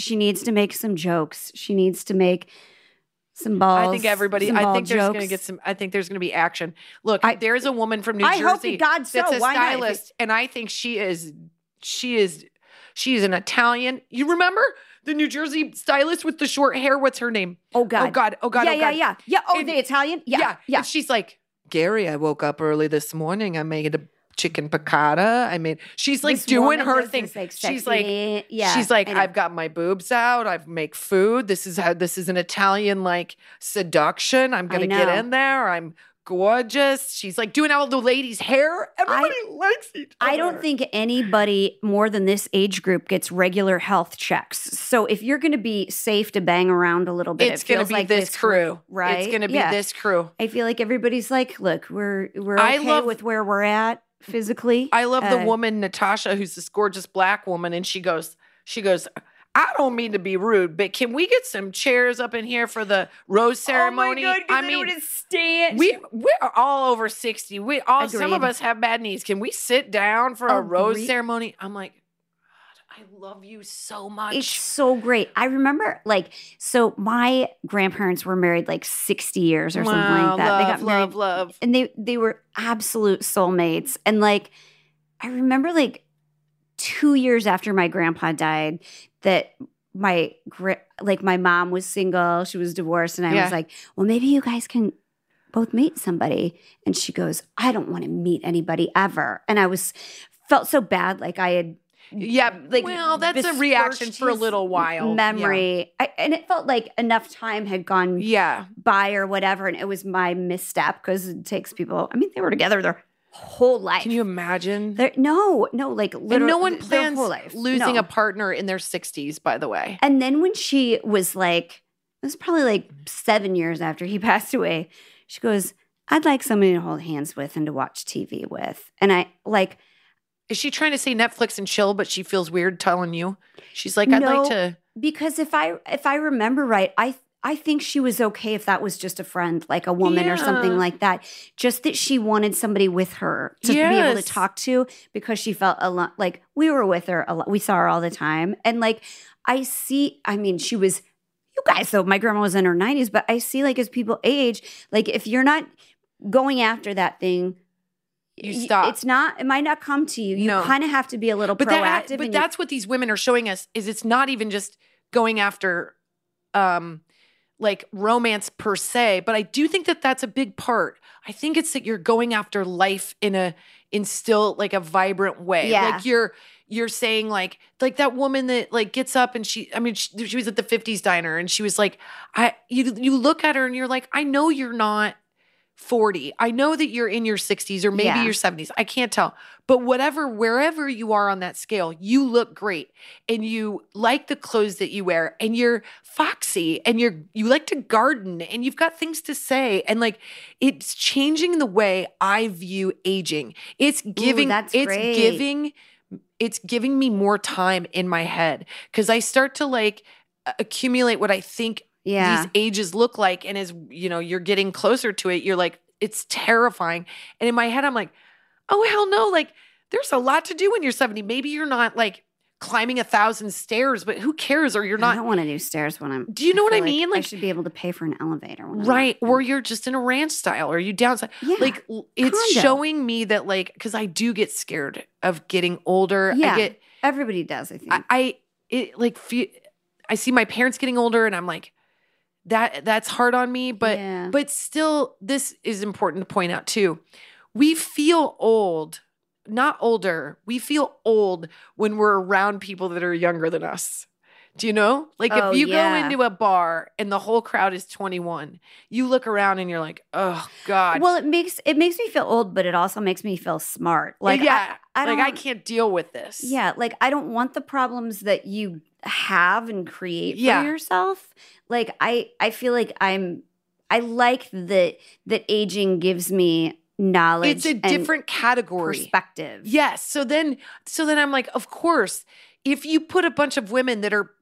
Speaker 2: She needs to make some jokes. She needs to make some balls.
Speaker 1: I think everybody. I think there's going to get some. I think there's going to be action. Look,
Speaker 2: I-
Speaker 1: there's a woman from New
Speaker 2: I
Speaker 1: Jersey.
Speaker 2: God so.
Speaker 1: That's a
Speaker 2: Why not?
Speaker 1: Stylist, and I think she is. She is. She is an Italian. You remember the New Jersey stylist with the short hair? What's her name?
Speaker 2: Oh God.
Speaker 1: Oh God. Oh God.
Speaker 2: yeah,
Speaker 1: oh
Speaker 2: yeah,
Speaker 1: God.
Speaker 2: yeah, yeah. Oh,
Speaker 1: And-
Speaker 2: the Italian. Yeah, yeah.
Speaker 1: And she's like, Gary, I woke up early this morning. I made a chicken piccata. I made. She's like
Speaker 2: This
Speaker 1: doing her thing.
Speaker 2: this, like,
Speaker 1: she's like,
Speaker 2: yeah,
Speaker 1: She's like,
Speaker 2: I.
Speaker 1: I've got my boobs out. I make food. This is how. This is an Italian like seduction. I'm gonna get in there. I'm gorgeous. She's like doing all the ladies' hair. Everybody likes it.
Speaker 2: I don't think anybody more than this age group gets regular health checks. So if you're going to be safe to bang around a little bit,
Speaker 1: it's
Speaker 2: it
Speaker 1: gonna
Speaker 2: feels
Speaker 1: be
Speaker 2: like
Speaker 1: this crew,
Speaker 2: right?
Speaker 1: It's gonna be
Speaker 2: Yeah.
Speaker 1: this crew.
Speaker 2: I feel like everybody's like, look, we're we're
Speaker 1: I
Speaker 2: okay
Speaker 1: love-
Speaker 2: with where we're at physically.
Speaker 1: I love the
Speaker 2: Uh,
Speaker 1: woman Natasha, who's this gorgeous black woman, and she goes, she goes. I don't mean to be rude, but can we get some chairs up in here for the rose ceremony? Oh God, I mean,
Speaker 2: stand.
Speaker 1: we we're all over sixty. We all some of us have bad knees. Can we sit down for a rose ceremony? I'm like, I love you so much.
Speaker 2: It's so great. I remember, like, so my grandparents were married like 60 years or something like that. they got married
Speaker 1: love, love.
Speaker 2: and they they were absolute soulmates and like i remember like two years after my grandpa died that my like my mom was single she was divorced and i
Speaker 1: Yeah.
Speaker 2: was like well maybe you guys can both meet somebody and she goes i don't want to meet anybody ever and i was felt so bad like i had
Speaker 1: Yeah,
Speaker 2: like
Speaker 1: well, that's a reaction for a little while.
Speaker 2: memory I, and it felt like enough time had gone
Speaker 1: Yeah.
Speaker 2: by or whatever and it was my misstep because it takes people i mean they were together their whole life
Speaker 1: Can you imagine?
Speaker 2: They're- no no like literally
Speaker 1: and no one plans
Speaker 2: whole life.
Speaker 1: losing
Speaker 2: No.
Speaker 1: a partner in their 60s, by the way.
Speaker 2: and then when she was like it was probably like seven years after he [laughs] passed away she goes i'd like somebody to hold hands with and to watch tv with and i like
Speaker 1: Is she trying to say Netflix and chill, but she feels weird telling you? She's like, I'd
Speaker 2: No.
Speaker 1: like to.
Speaker 2: because if i if i remember right i I think she was okay if that was just a friend, like a woman or something like that. Just that she wanted somebody with her to be able to talk to because she felt a lot like we were with her a lot. We saw her all the time. And like I see, I mean, she was you guys though, my grandma was in her 90s, but I see like as people age, like if you're not going after that thing,
Speaker 1: You stop.
Speaker 2: It's not, it might not come to you. You
Speaker 1: No.
Speaker 2: kind of have to be a little
Speaker 1: but
Speaker 2: proactive.
Speaker 1: that, but
Speaker 2: you-
Speaker 1: that's what these women are showing us is it's not even just going after um like romance per se but i do think that that's a big part i think it's that you're going after life in a in still like a vibrant way
Speaker 2: Yeah.
Speaker 1: like you're you're saying like like that woman that like gets up and she i mean she, she was at the 50s diner and she was like i you you look at her and you're like i know you're not 40 i know that you're in your 60s or maybe
Speaker 2: Yeah.
Speaker 1: your 70s i can't tell. But whatever wherever you are on that scale you look great. And you like the clothes that you wear. And you're foxy. And you're you like to garden. And you've got things to say. And like it's changing the way i view aging. It's giving
Speaker 2: that's
Speaker 1: it's
Speaker 2: great.
Speaker 1: giving it's giving me more time in my head. Because i start to like accumulate what i think
Speaker 2: yeah.
Speaker 1: these ages look like and as you know you're getting closer to it you're like it's terrifying and in my head i'm like oh hell no like there's a lot to do when you're 70 maybe you're not like climbing a thousand stairs but who cares or you're not I
Speaker 2: don't want to do stairs when I'm.
Speaker 1: Do you know what I mean?
Speaker 2: I
Speaker 1: Like- i
Speaker 2: should be able to pay for an elevator. When I'm
Speaker 1: right or you're just in a ranch style or you downside
Speaker 2: Yeah.
Speaker 1: like it's
Speaker 2: condo.
Speaker 1: showing me that like because i do get scared of getting older
Speaker 2: Yeah.
Speaker 1: i get
Speaker 2: everybody does. I think.
Speaker 1: I, I it like fe- I see my parents getting older, and I'm like, that that's hard on me. But
Speaker 2: Yeah.
Speaker 1: but still, this is important to point out too. We feel old, not older. We feel old when we're around people that are younger than us. Do you know? Like
Speaker 2: Oh,
Speaker 1: if you
Speaker 2: yeah.
Speaker 1: go into a bar and the whole crowd is 21, you look around and you're like, oh God.
Speaker 2: Well, it makes it makes me feel old, but it also makes me feel smart. Like,
Speaker 1: yeah,
Speaker 2: I,
Speaker 1: like I can't deal with this.
Speaker 2: Yeah, like I don't want the problems that you have and create
Speaker 1: Yeah.
Speaker 2: for yourself. Like I I feel like I'm I like that that aging gives me knowledge
Speaker 1: It's a different category.
Speaker 2: perspective.
Speaker 1: Yes. So then, so then I'm like, of course, if you put a bunch of women that are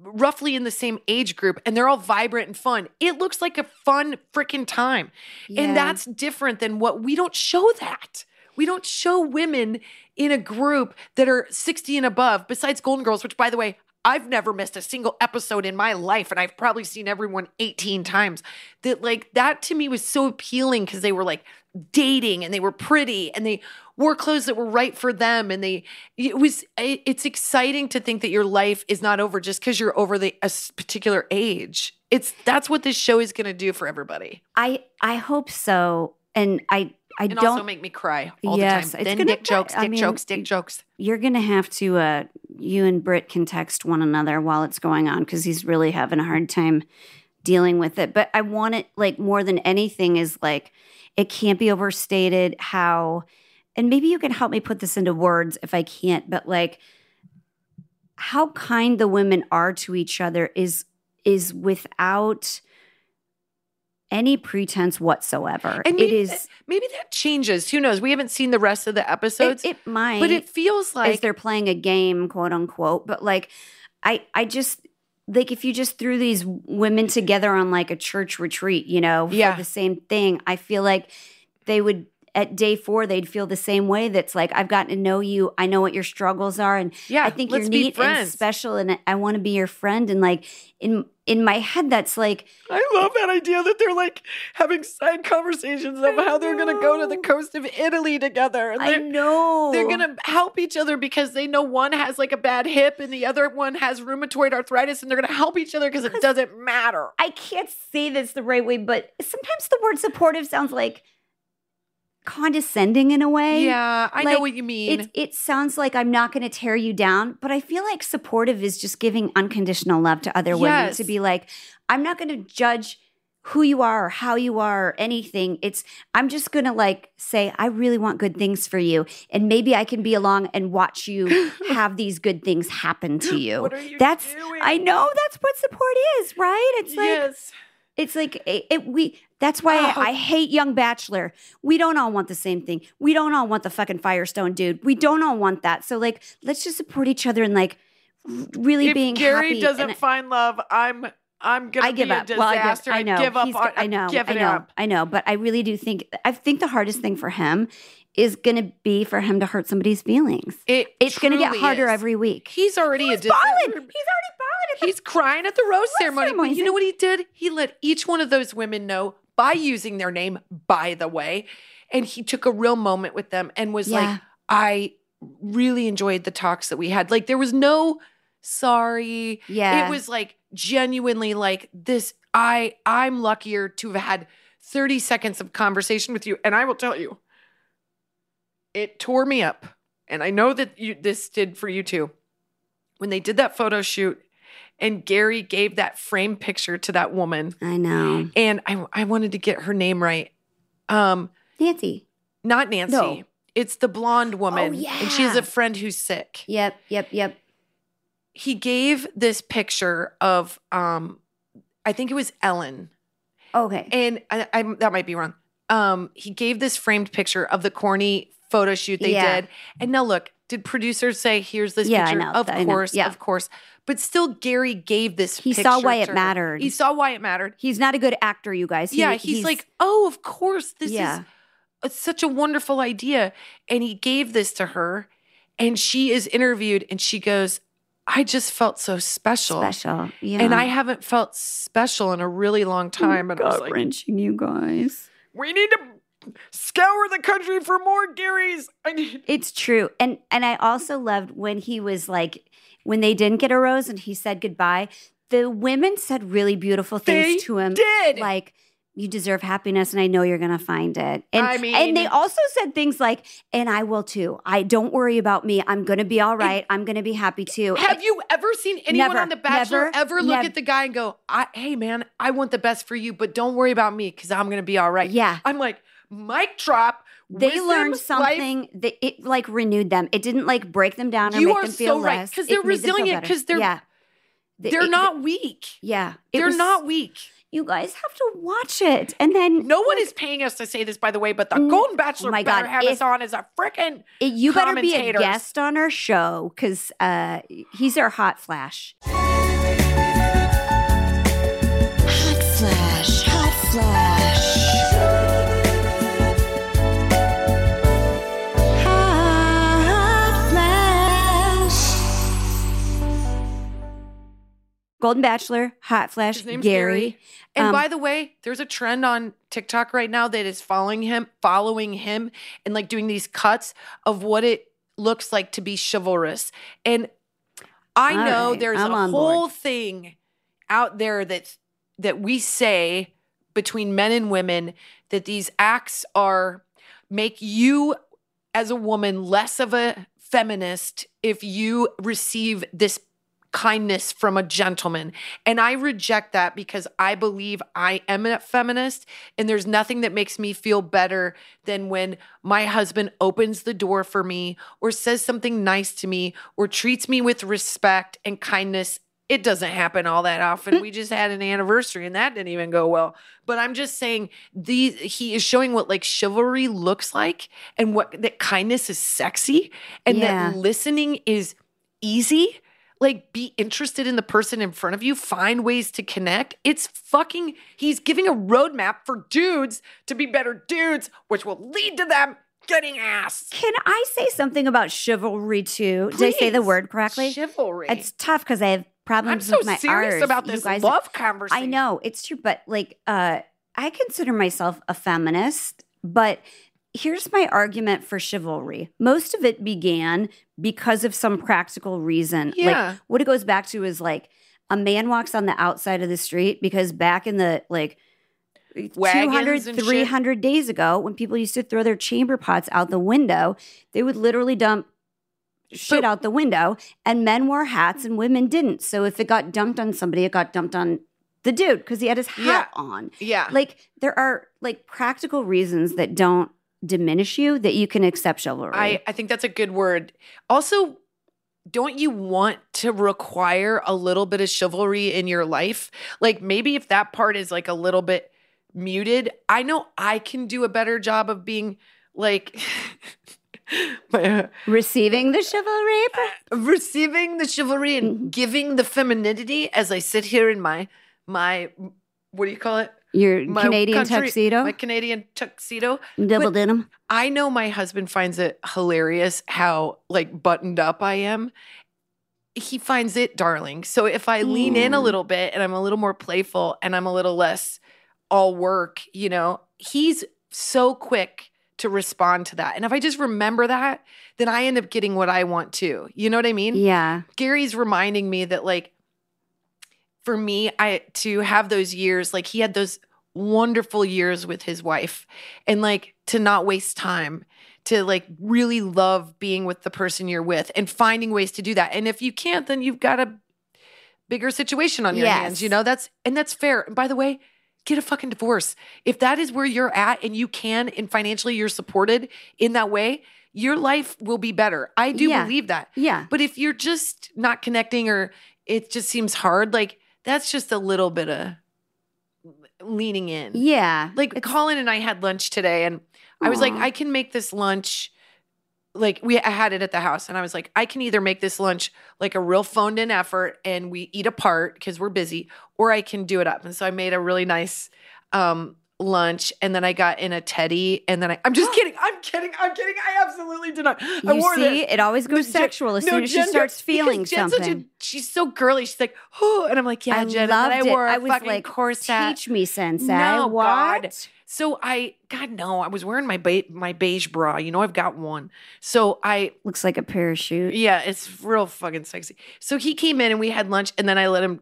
Speaker 1: roughly in the same age group and they're all vibrant and fun, it looks like a fun freaking time.
Speaker 2: Yeah.
Speaker 1: And that's different than what we don't show that. We don't show women in a group that are 60 and above, besides Golden Girls, which, by the way, I've never missed a single episode in my life, and I've probably seen everyone 18 times. That, like, that to me was so appealing because they were like dating and they were pretty and they wore clothes that were right for them. And they, it was, it- it's exciting to think that your life is not over just because you're over the a particular age. It's that's what this show is going to do for everybody.
Speaker 2: I I hope so. And I I
Speaker 1: and
Speaker 2: don't
Speaker 1: also make me cry all
Speaker 2: Yes,
Speaker 1: the time.
Speaker 2: it's
Speaker 1: Then
Speaker 2: gonna
Speaker 1: dick jokes,
Speaker 2: I mean,
Speaker 1: jokes, dick jokes.
Speaker 2: you're gonna have to uh you and Britt can text one another while it's going on because he's really having a hard time dealing with it. But I want it like more than anything is like it can't be overstated how and maybe you can help me put this into words if I can't, but like how kind the women are to each other is is without any pretense whatsoever.
Speaker 1: And
Speaker 2: it
Speaker 1: maybe
Speaker 2: is
Speaker 1: that, maybe that changes. Who knows? We haven't seen the rest of the episodes,
Speaker 2: it might
Speaker 1: but it feels
Speaker 2: as
Speaker 1: like
Speaker 2: they're playing a game, quote unquote. But like, I I just like if you just threw these women together on like a church retreat, you know, for
Speaker 1: Yeah.
Speaker 2: the same thing, I feel like they would at day four they'd feel the same way. That's like I've gotten to know you, I know what your struggles are, and
Speaker 1: yeah.
Speaker 2: I think
Speaker 1: let's
Speaker 2: you're
Speaker 1: be
Speaker 2: neat and special, and I want to be your friend. And like in in my head, that's like
Speaker 1: I love that idea that they're like having side conversations of how they're going to go to the coast of Italy together. And
Speaker 2: I know
Speaker 1: they're going to help each other because they know one has like a bad hip and the other one has rheumatoid arthritis, and they're going to help each other because it doesn't matter.
Speaker 2: I can't say this the right way, but sometimes the word supportive sounds like condescending in a way.
Speaker 1: Yeah, I know
Speaker 2: Like,
Speaker 1: what you mean.
Speaker 2: It it sounds like I'm not going to tear you down, but I feel like supportive is just giving unconditional love to other women to be like, I'm not going to judge who you are or how you are or anything. It's I'm just going to like say I really want good things for you and maybe I can be along and watch you [laughs] have these good things happen to you.
Speaker 1: What are you
Speaker 2: that's
Speaker 1: doing?
Speaker 2: I know that's what support is, right? It's like
Speaker 1: yes.
Speaker 2: it's like it, it- we. That's why
Speaker 1: Oh.
Speaker 2: I, I hate Young Bachelor. We don't all want the same thing. We don't all want the fucking Firestone dude. We don't all want that. So like, let's just support each other and like really being.
Speaker 1: if
Speaker 2: being
Speaker 1: Gary
Speaker 2: happy.
Speaker 1: doesn't find love, I'm I'm gonna
Speaker 2: I give
Speaker 1: be
Speaker 2: up.
Speaker 1: a
Speaker 2: Well, I give,
Speaker 1: disaster.
Speaker 2: I know.
Speaker 1: give up on.
Speaker 2: I know. I know.
Speaker 1: up.
Speaker 2: I know. But I really do think. I think the hardest thing for him is going to be for him to hurt somebody's feelings.
Speaker 1: It
Speaker 2: It's going to get harder
Speaker 1: is.
Speaker 2: every week.
Speaker 1: He's already
Speaker 2: He's
Speaker 1: a
Speaker 2: bawling. He's already bawling.
Speaker 1: He's crying at the rose ceremony. But
Speaker 2: ceremony.
Speaker 1: you know what he did? He let each one of those women know by using their name, by the way. And he took a real moment with them and was
Speaker 2: Yeah.
Speaker 1: like, I really enjoyed the talks that we had. Like, there was no sorry.
Speaker 2: Yeah.
Speaker 1: It was like genuinely like this. I I'm luckier to have had 30 seconds of conversation with you. And I will tell you, it tore me up. And I know that you this did for you too. When they did that photo shoot and Gary gave that frame picture to that woman,
Speaker 2: I know.
Speaker 1: and I I wanted to get her name right. Um,
Speaker 2: Nancy.
Speaker 1: not Nancy.
Speaker 2: No.
Speaker 1: It's the blonde woman. And she has a friend who's sick.
Speaker 2: Yep. Yep. Yep.
Speaker 1: He gave this picture of um, I think it was Ellen.
Speaker 2: Okay.
Speaker 1: and I, I that might be wrong. Um, he gave this framed picture of the corny photo shoot they
Speaker 2: Yeah.
Speaker 1: did, and now look, did producers say, "Here's this
Speaker 2: Yeah, I
Speaker 1: picture"?
Speaker 2: know,
Speaker 1: Of
Speaker 2: I
Speaker 1: course,
Speaker 2: yeah.
Speaker 1: of course. But still, Gary gave this.
Speaker 2: He saw why it mattered.
Speaker 1: He saw why it mattered.
Speaker 2: He's not a good actor, you guys. He-
Speaker 1: yeah, he's, like, "Oh, of course, this
Speaker 2: Yeah.
Speaker 1: is such a wonderful idea," and he gave this to her, and she is interviewed, and she goes, "I just felt so special."
Speaker 2: special. Yeah.
Speaker 1: And I haven't felt special in a really long time. And I was like,
Speaker 2: wrenching, you guys.
Speaker 1: We need to scour the country for more Garys. I need.
Speaker 2: It's true. And and I also loved when he was like when they didn't get a rose and he said goodbye, the women said really beautiful things
Speaker 1: They
Speaker 2: to him.
Speaker 1: did.
Speaker 2: Like you deserve happiness and I know you're going to find it. And
Speaker 1: I mean-
Speaker 2: and they also said things like and I will too. I don't worry about me. I'm going to be all right. I'm going to be happy too.
Speaker 1: Have you ever seen anyone
Speaker 2: Never,
Speaker 1: on The Bachelor
Speaker 2: never,
Speaker 1: ever look
Speaker 2: nev-
Speaker 1: at the guy and go, I, "Hey, man, I want the best for you, but don't worry about me because I'm gonna be all right."
Speaker 2: Yeah.
Speaker 1: I'm like, mic drop.
Speaker 2: they learned
Speaker 1: life.
Speaker 2: something that it like renewed them. It didn't like break them down or
Speaker 1: You
Speaker 2: make
Speaker 1: are
Speaker 2: them feel
Speaker 1: so right,
Speaker 2: less.
Speaker 1: 'cause
Speaker 2: It
Speaker 1: they're
Speaker 2: made them feel
Speaker 1: resilient, Because they're-
Speaker 2: yeah.
Speaker 1: They're
Speaker 2: it-
Speaker 1: not weak.
Speaker 2: Yeah,
Speaker 1: They're
Speaker 2: was-
Speaker 1: not weak.
Speaker 2: You guys have to watch it, and then
Speaker 1: No one is paying us to say this, by the way, but the
Speaker 2: Mm,
Speaker 1: Golden Bachelor
Speaker 2: oh my
Speaker 1: better
Speaker 2: God,
Speaker 1: have
Speaker 2: if-
Speaker 1: us on as a freaking.
Speaker 2: you better be a guest on our show because uh, he's our. Hot flash, Golden Bachelor, hot flash,
Speaker 1: His name's
Speaker 2: Gary.
Speaker 1: Gary. And
Speaker 2: Um,
Speaker 1: by the way, there's a trend on TikTok right now that is following him, following him, and like doing these cuts of what it looks like to be chivalrous. And I
Speaker 2: All
Speaker 1: know
Speaker 2: right,
Speaker 1: there's
Speaker 2: I'm
Speaker 1: a
Speaker 2: on board.
Speaker 1: whole thing out there that that we say between men and women that these acts are make you as a woman less of a feminist if you receive this kindness from a gentleman. And I reject that because I believe I am a feminist and there's nothing that makes me feel better than when my husband opens the door for me or says something nice to me or treats me with respect and kindness. It doesn't happen all that often. Hmm. we just had an anniversary and that didn't even go well. But I'm just saying these he is showing what like chivalry looks like and what that kindness is sexy and
Speaker 2: Yeah.
Speaker 1: that listening is easy like be interested in the person in front of you find ways to connect it's fucking he's giving a roadmap for dudes to be better dudes which will lead to them getting ass
Speaker 2: Can I say something about chivalry too? Did I say the word correctly?
Speaker 1: chivalry
Speaker 2: It's tough because I have problems
Speaker 1: i'm
Speaker 2: problems
Speaker 1: so
Speaker 2: with my
Speaker 1: serious
Speaker 2: R's.
Speaker 1: about this
Speaker 2: guys-
Speaker 1: love conversation
Speaker 2: I know it's true, but like, uh, I consider myself a feminist, but here's my argument for chivalry. Most of it began because of some practical reason.
Speaker 1: Yeah.
Speaker 2: Like, what it goes back to is like a man walks on the outside of the street because back in the like, 200,
Speaker 1: Wagons and shit.
Speaker 2: 300 days ago, when people used to throw their chamber pots out the window, they would literally dump shit
Speaker 1: But-
Speaker 2: out the window, and men wore hats and women didn't. So if it got dumped on somebody, it got dumped on the dude because he had his hat on.
Speaker 1: yeah
Speaker 2: Like there are like practical reasons that don't diminish you that you can accept chivalry.
Speaker 1: I, I think that's a good word. Also, don't you want to require a little bit of chivalry in your life? Like maybe if that part is like a little bit muted, I know I can do a better job of being like [laughs]
Speaker 2: Receiving the chivalry.
Speaker 1: receiving the chivalry
Speaker 2: Mm-hmm.
Speaker 1: and giving the femininity as I sit here in my my what do you call it?
Speaker 2: Your
Speaker 1: My
Speaker 2: Canadian
Speaker 1: country-
Speaker 2: tuxedo,
Speaker 1: My Canadian tuxedo.
Speaker 2: double
Speaker 1: but-
Speaker 2: denim.
Speaker 1: I know my husband finds it hilarious how like buttoned up I am. He finds it darling. So if I lean in a
Speaker 2: hmm.
Speaker 1: little bit and I'm a little more playful and I'm a little less all work, you know, he's so quick to respond to that. And if I just remember that, then I end up getting what I want too. You know what I mean?
Speaker 2: Yeah,
Speaker 1: Gary's reminding me that like for me I to have those years like he had those wonderful years with his wife and like to not waste time to like really love being with the person you're with and finding ways to do that. And if you can't then you've got a bigger situation on your
Speaker 2: Yes.
Speaker 1: hands, you know? That's and that's fair. And by the way, get a fucking divorce. If that is where you're at and you can and financially you're supported in that way, your life will be better. I do
Speaker 2: Yeah.
Speaker 1: believe that.
Speaker 2: yeah.
Speaker 1: But if you're just not connecting or it just seems hard, like that's just a little bit of leaning in.
Speaker 2: Yeah.
Speaker 1: Like Colin and I had lunch today and I was like, I can make this lunch. Like we I had it at the house and I was like, I can either make this lunch like a real phoned in effort and we eat apart because we're busy, or I can do it up. And so I made a really nice um lunch and then I got in a teddy and then I I'm just [gasps] kidding. I'm kidding. I'm kidding. I absolutely did not. I
Speaker 2: you
Speaker 1: wore
Speaker 2: see,
Speaker 1: this.
Speaker 2: it always goes
Speaker 1: Jen-
Speaker 2: sexual as
Speaker 1: no,
Speaker 2: soon as she starts feeling
Speaker 1: such a-
Speaker 2: something.
Speaker 1: she's so girly. She's like, oh, [gasps] and I'm like, yeah,
Speaker 2: I
Speaker 1: Jen.
Speaker 2: loved
Speaker 1: and I
Speaker 2: it.
Speaker 1: wore a
Speaker 2: I was
Speaker 1: fucking
Speaker 2: like,
Speaker 1: corset.
Speaker 2: teach me, sensei.
Speaker 1: No,
Speaker 2: what?
Speaker 1: God. So I, God no, I was wearing my ba- my beige bra. You know, I've got one. So I,
Speaker 2: Looks like a parachute.
Speaker 1: yeah, it's real fucking sexy. So he came in and we had lunch, and then I let him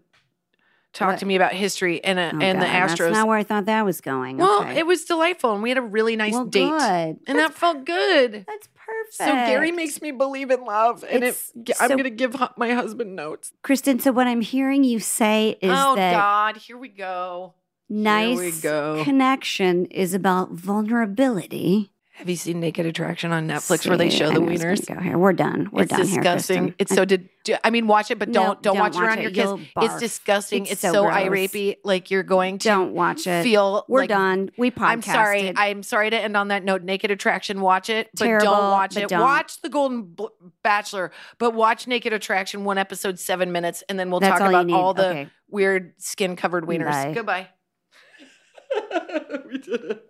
Speaker 1: talk
Speaker 2: What?
Speaker 1: to me about history and uh,
Speaker 2: Oh,
Speaker 1: and the
Speaker 2: God, That's not where I thought that was going.
Speaker 1: well,
Speaker 2: okay.
Speaker 1: it was delightful, and we had a really nice
Speaker 2: well,
Speaker 1: date,
Speaker 2: Good.
Speaker 1: and that felt good.
Speaker 2: That's perfect.
Speaker 1: So Gary makes me believe in love, and it, I'm
Speaker 2: so-
Speaker 1: going to give my husband notes.
Speaker 2: Kristin. So what I'm hearing you say is
Speaker 1: oh
Speaker 2: that
Speaker 1: God, here we go.
Speaker 2: nice
Speaker 1: we go.
Speaker 2: connection is about vulnerability.
Speaker 1: Have you seen Naked Attraction on Netflix where they show the
Speaker 2: gonna
Speaker 1: wieners?
Speaker 2: Go here. We're done. We're
Speaker 1: it's
Speaker 2: done It's
Speaker 1: disgusting.
Speaker 2: here.
Speaker 1: it's so did. I mean, watch it, but don't don't,
Speaker 2: don't
Speaker 1: watch it
Speaker 2: watch
Speaker 1: around
Speaker 2: it.
Speaker 1: your kids. It's disgusting.
Speaker 2: It's
Speaker 1: It's,
Speaker 2: so
Speaker 1: so,
Speaker 2: gross.
Speaker 1: irapey. Like you're going to
Speaker 2: don't watch it.
Speaker 1: feel.
Speaker 2: We're
Speaker 1: like,
Speaker 2: done. We podcasted.
Speaker 1: I'm sorry. I'm sorry to end on that note. Naked Attraction, watch it, but
Speaker 2: Terrible,
Speaker 1: don't watch
Speaker 2: but
Speaker 1: it.
Speaker 2: don't.
Speaker 1: Watch The Golden Bachelor, but watch Naked Attraction, one episode, seven minutes, and then we'll
Speaker 2: That's
Speaker 1: talk
Speaker 2: all
Speaker 1: about all the
Speaker 2: Okay.
Speaker 1: weird skin covered wieners.
Speaker 2: Bye.
Speaker 1: Goodbye. [laughs] we did it.